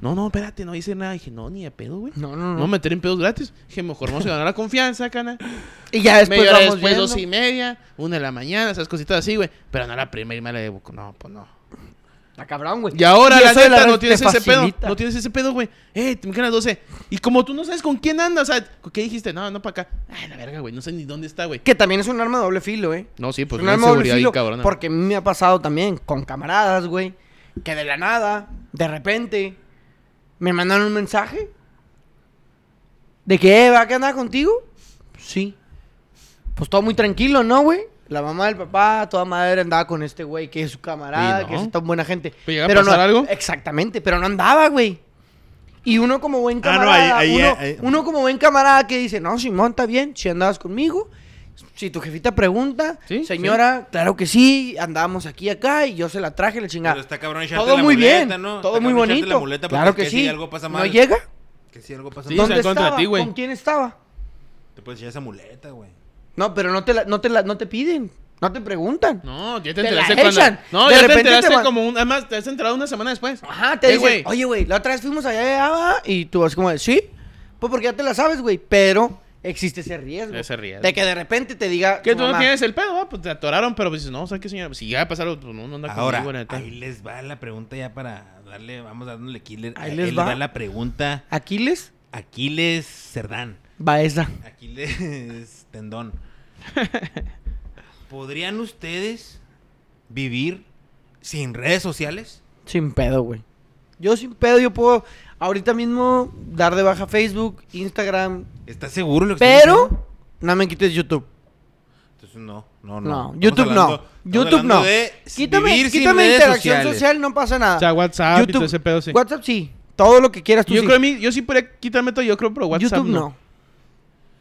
No, no, espérate, no dice nada. Dije, no, ni de pedo, güey. No, no, No no. meter en pedos gratis. Dije, mejor vamos a ganar la confianza, cana. Y ya después Media vamos después, viendo. dos y media, una de la mañana, esas cositas así, güey. Pero no la primera y me la debo. No, pues no. Está cabrón, güey. Y ahora, Y la neta, no tienes ese pedo. No tienes ese pedo, güey. Eh, te me las 12. Y como tú no sabes con quién andas, o sea, ¿qué dijiste? No, no para acá. Ay, la verga, güey. No sé ni dónde está, güey. Que también es un arma de doble filo, eh. No, sí, pues es un una arma doble seguridad filo. cabrona. Porque a mí me ha pasado también con camaradas, güey. Que de la nada, de repente, me mandan un mensaje. ¿De que, va que andaba contigo? Sí. Pues todo muy tranquilo, ¿no, güey? La mamá del papá, toda madre andaba con este güey que es su camarada, que es tan buena gente. ¿Pero llega a pasar no, algo? Exactamente, pero no andaba, güey. Y uno como buen Ah, no, camarada, ahí- ahí- uno, ahí- uno como buen camarada que dice, no, Simón, está bien, si andabas conmigo, si tu jefita pregunta, Sí, señora, claro que sí, andábamos aquí, acá, y yo se la traje, la Pero chingada. está cabrón echarte Todo la muy muleta, bien, ¿no? todo Está muy cabrón echarte bonito. la claro que sí. algo pasa ¿No llega? Que si algo pasa Sí, mal. ¿Dónde estaba? ti, güey. ¿Con quién estaba? Te puedes echar esa muleta, güey. No, pero no te, la, no, te la, no te piden, no te preguntan. No, ya te Te enteraste cuando. echan. No, De ya te repente te enteraste van- como un. Además, te has enterado una semana después. Ajá, te Eh, dicen, güey. oye, güey, la otra vez fuimos allá, allá, va", y tú vas como de, sí, pues porque ya te la sabes, güey, pero existe ese riesgo. Ese riesgo. De que de repente te diga Que tú no tienes el pedo, ah, pues te atoraron, pero pues dices, no, ¿sabes qué, señora? Si llega a pasar algo, pues no, no anda Ahora, conmigo, neta. ahí les va la pregunta ya para darle, vamos dándole killer. Ahí les va. la pregunta. Aquiles, Aquiles Cerdán. va esa. Aquiles Tendón. ¿Podrían ustedes vivir sin redes sociales? Sin pedo, güey. Yo sin pedo, yo puedo ahorita mismo dar de baja Facebook, Instagram, ¿Estás seguro lo que estás pero no me quites YouTube. Entonces no, no, no. No, YouTube hablando- no. YouTube no. de Quítame, interacción sociales. social, no pasa nada. O sea, WhatsApp y todo ese pedo, sí. WhatsApp sí. Todo lo que quieras tú Yo sí. creo a mí, yo sí podría quitarme todo, yo creo, pero WhatsApp YouTube no. no.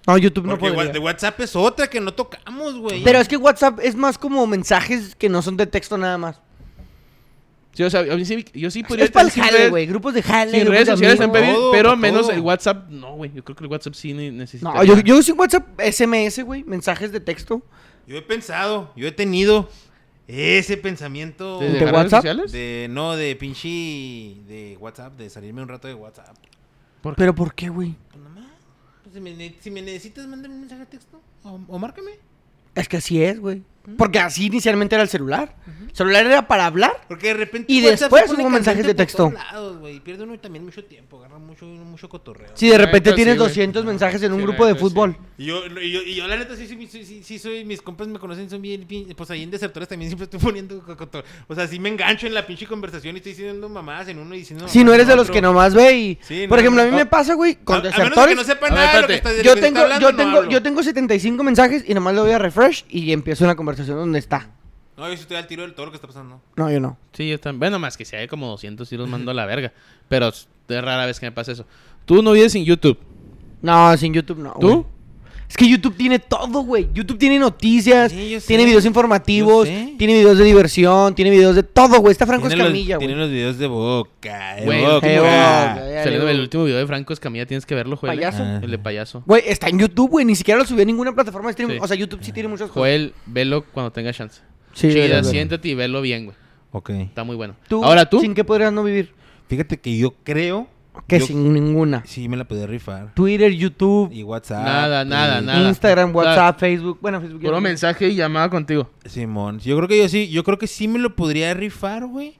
No, YouTube no Porque podría. de WhatsApp es otra que no tocamos, güey. Pero es que WhatsApp es más como mensajes que no son de texto nada más. Sí, o sea, mí sí, yo sí podría Es para el jale, redes- güey. Grupos de jale. Sin redes de sociales amigos. también, Todo, pero menos todo. el WhatsApp, no, güey. Yo creo que el WhatsApp sí ne- necesita. No, yo, yo sin WhatsApp, SMS, güey. Mensajes de texto. Yo he pensado, yo he tenido ese pensamiento ¿De, ¿De WhatsApp? sociales? de no de pinche de WhatsApp, de salirme un rato de WhatsApp. ¿Por? ¿Pero por qué, güey? Si, me, ne- si me necesitas mandar un mensaje de texto o, o márcame. Es que así es, güey. Porque así inicialmente era el celular. El celular era para hablar. Porque de repente Y después hubo mensajes de texto. lados. Pierde uno también mucho tiempo, agarra mucho mucho cotorreo. Si de repente tienes sí, güey. 200 mensajes en un Sí, grupo de fútbol. Y yo, y yo, y yo, la neta, sí, sí, sí, sí, sí soy, mis compas me conocen, son bien, pues ahí en Desertores también siempre estoy poniendo cotorreo. O sea, sí me engancho en la pinche conversación y estoy diciendo mamadas en uno y diciendo Si no eres de los que nomás ve y... Sí, Por no, ejemplo, a mí no. me pasa, güey, A, con a menos de desertores. que no sepa A ver, nada de lo que está de lo Yo que tengo, está hablando, yo no tengo, hablo. yo tengo 75 mensajes y nomás le doy a refresh y empiezo una conversación donde está. No, yo sí estoy al tiro de todo lo que está pasando. No, yo no. Sí, yo también. Bueno, más que si hay como 200 y los mando a la verga. Pero es rara vez que me pasa eso. Tú no vives en YouTube. No, sin YouTube no. ¿Tú? güey. Es que YouTube tiene todo, güey. YouTube tiene noticias, Sí, yo sé. tiene videos informativos, tiene videos de diversión, tiene videos de todo, güey. Está Franco Tiene Escamilla, Tiene güey. los videos de boca, de Güey, boca. de boca. Ya Saliendo del último video de Franco Escamilla, tienes que verlo, Joel. Payaso. Ah. El de payaso. Güey, está en YouTube, güey. Ni siquiera lo subió a ninguna plataforma de streaming. Sí. O sea, YouTube sí tiene muchas cosas. Joel, velo cuando tenga chance. Sí, Chida, verdad. siéntate y velo bien, güey. Ok. Está muy bueno. ¿Tú, Ahora tú. ¿Sin qué podrías no vivir? Fíjate que yo creo Que yo- sin ninguna. Sí, me la podía rifar. Twitter, YouTube, Y WhatsApp. Nada, nada, y- nada. Instagram, WhatsApp, Facebook. Bueno, Facebook. Puro mensaje y llamada contigo. Simón, yo creo que yo sí, yo creo que sí me lo podría rifar, güey.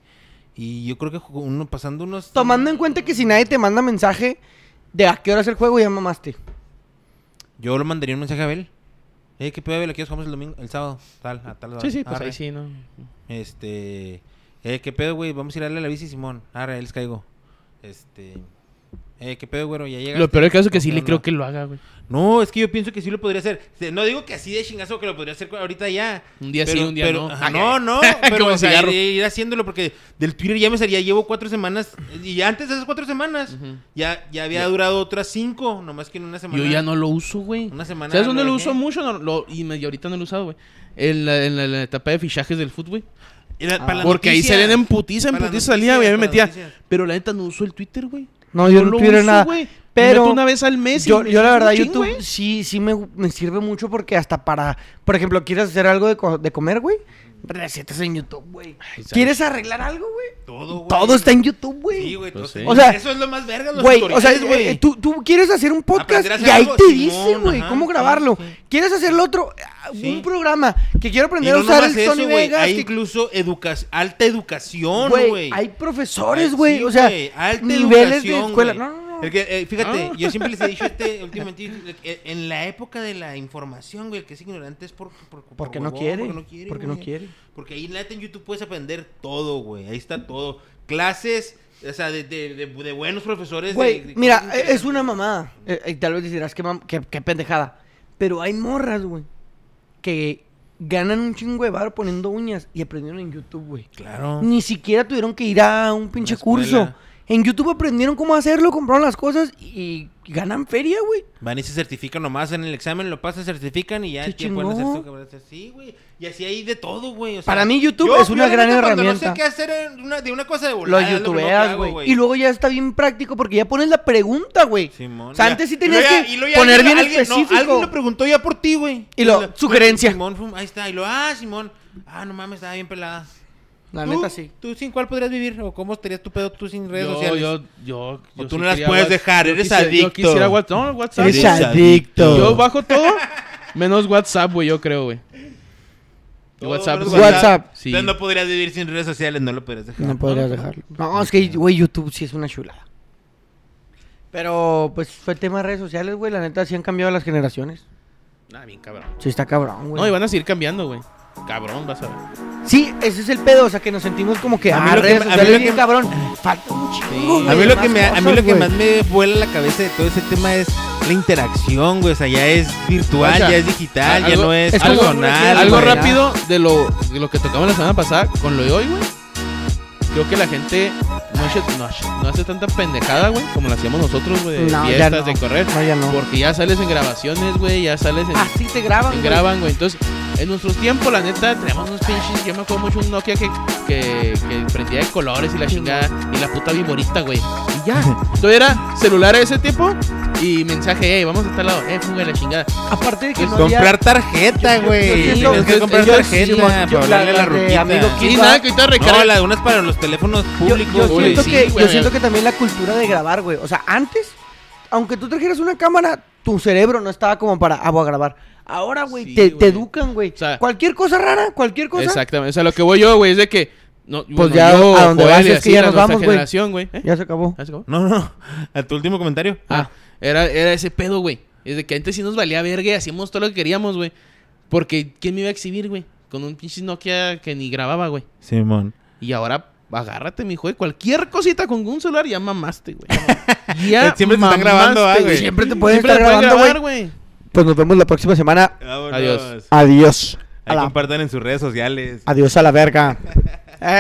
Y yo creo que uno pasando unos Tomando en cuenta que si nadie te manda mensaje de a qué hora es el juego, ya mamaste. Yo le mandaría un mensaje a Abel. Eh, ¿qué pedo, Abel? Aquí jugamos el domingo, el sábado, tal, a tal hora. Sí, sí, pues Arre. ahí sí, ¿no? Este, eh, ¿qué pedo, güey? Vamos a ir a darle la bici, Simón. Arre, ahí les caigo. Este, eh, ¿qué pedo, güero? Ya llega. Lo peor del caso es que sí le creo que lo haga, güey. No, es que yo pienso que sí lo podría hacer. No digo que así de chingazo que lo podría hacer ahorita ya. Un día sí, un día no. ajá, no, no, pero o sea, ir, ir haciéndolo porque del Twitter ya me salía, llevo cuatro semanas y antes de esas cuatro semanas ya, ya había durado otras cinco, nomás que en una semana. Yo ya no lo uso, güey. Una semana ¿Sabes dónde lo lo uso mucho? No, lo- y, me- y ahorita no lo he usado, güey. En la, en la- en la etapa de fichajes del fútbol, para la Porque ahí salían en putiza, en putiza salía, güey. Ya me noticia, metía. Pero la neta no uso el Twitter, güey. No, yo no lo Twitter uso, nada. güey. Pero Me una vez al mes. yo, me yo la verdad, YouTube sí, sí me, me sirve mucho porque hasta para, por ejemplo, quieres hacer algo de, co- de comer, güey, recetas en YouTube, güey. ¿Quieres arreglar algo, güey? Todo, güey. Todo está en YouTube, güey. Sí, güey. Pues sí. O sea, eso es lo más verga, los Güey, o sea, tutoriales, güey. eh, tú, tú quieres hacer un podcast hacer y ahí algo, te Simón, dice, güey, ajá, cómo grabarlo. sí. ¿Quieres hacer lo otro? Ah, Sí. Un programa que quiero aprender no a usar el Sony. Vegas. Hay que- incluso educa- alta educación, Güey, hay profesores, güey. sí, o sea, alta niveles de escuela. güey. No, no, no. Que, eh, fíjate, Ah. yo siempre les he dicho este últimamente, eh, en la época de la información, güey, el que es ignorante es por, por, por Porque no huevón, quiere, Porque no quiere. porque no güey. quiere. Porque ahí en YouTube puedes aprender todo, güey. Ahí está todo. Clases, o sea, de, de, de, de buenos profesores. Güey, mira, eh, es una mamada. Eh, y tal vez dirás que, mam- que, que pendejada. Pero hay morras, güey, que ganan un chingo de bar poniendo uñas y aprendieron en YouTube, güey. Claro. Ni siquiera tuvieron que ir a un pinche curso. En YouTube aprendieron cómo hacerlo, compraron las cosas y ganan feria, güey. Van y se certifican nomás en el examen, lo pasan, certifican y ya ya pueden hacer cabrón. Sí, güey. Y así hay de todo, güey. o sea, Para mí YouTube yo- es una gran herramienta. No sé qué hacer en una- de una cosa de Lo volada. youtubeas, güey. Y luego ya está bien práctico porque ya pones la pregunta, güey. Simón, O sea, ya. antes sí tenías ya- que ya poner bien alguien- no, específico. alguien lo preguntó ya por ti, güey. Y lo- sugerencia. Simón, ahí está. Y lo, ah, Simón. Ah, no mames, estaba bien pelada. La ¿Tú? neta sí. ¿Tú sin cuál podrías vivir? ¿O cómo estarías tu pedo tú sin redes Yo, sociales? yo, yo, O tú sí no las puedes dejar, eres quisiera- adicto. Yo quisiera WhatsApp. No, WhatsApp. Eres adicto. Yo bajo todo, menos WhatsApp, güey, yo creo, güey. WhatsApp. sí. WhatsApp. Sí. Entonces no podrías vivir sin redes sociales, no lo podrías dejar. No podrías dejarlo. No, es que, güey, YouTube sí es una chulada. Pero, pues, fue tema de redes sociales, güey. La neta, sí han cambiado las generaciones. Ah, bien cabrón. Sí está cabrón, güey. No, y van a seguir cambiando, güey. Cabrón, vas a ver. Sí, ese es el pedo, o sea, que nos sentimos como que, A mí ah, lo que a mí lo cabrón. Falta un chingo, Sí. A mí lo más que me, a mí cosas, lo que güey. más me vuela la cabeza de todo ese tema es la interacción, güey. O sea, ya es virtual, O sea, ya es digital, ya algo- no es, personal. Algo güey. rápido de lo, de lo que tocamos la semana pasada con lo de hoy, güey. Creo que la gente no hace, no hace- no hace tanta pendejada, güey, como lo hacíamos nosotros, güey, de No, ya fiestas, de correr. No, ya no. Porque ya sales en grabaciones, güey, ya sales en, Así te graban, güey. graban, güey. Entonces, en nuestros tiempos, la neta, teníamos unos pinches. Yo me acuerdo mucho un Nokia que, que, que prendía de colores y la chingada. Y la puta viborita, güey. Ya. Entonces era celular a ese tiempo y mensaje, hey, vamos a tal lado, eh, fuga la chingada. Aparte de que no Comprar había... tarjeta, yo güey. siento- Tienes que yo- comprar yo- tarjeta yo- para yo- hablarle a la la de ruquita. amigo Sí, nada, que ahorita No, recarga. la unas para los teléfonos Yo, públicos, yo güey. siento sí, que, güey. yo siento que también la cultura de grabar, güey. O sea, antes, aunque tú trajeras una cámara, tu cerebro no estaba como para, ah, voy a grabar. Ahora, güey, Sí, te, güey. te educan, güey. O sea- cualquier cosa rara, cualquier cosa. Exactamente. O sea, lo que voy yo, güey, es de que. No, Pues bueno, ya yo, a donde vas es que ya nos vamos, güey. ¿Eh? Ya se acabó. ¿Ya se acabó? No, no, no. A tu último comentario. Ah, era, era ese pedo, güey. Es de que antes sí nos valía verga y hacíamos todo lo que queríamos, güey. Porque, ¿quién me iba a exhibir, güey? Con un pinche Nokia que ni grababa, güey. Simón. Y ahora, agárrate, mi güey. Cualquier cosita con un celular ya mamaste, güey. Ya Siempre te están grabando, ah, güey. Siempre te pueden Siempre estar te grabando, grabar, güey. Pues nos vemos la próxima semana. Vámonos. Adiós. Adiós. Ahí la, compartan en sus redes sociales. adiós a la verga.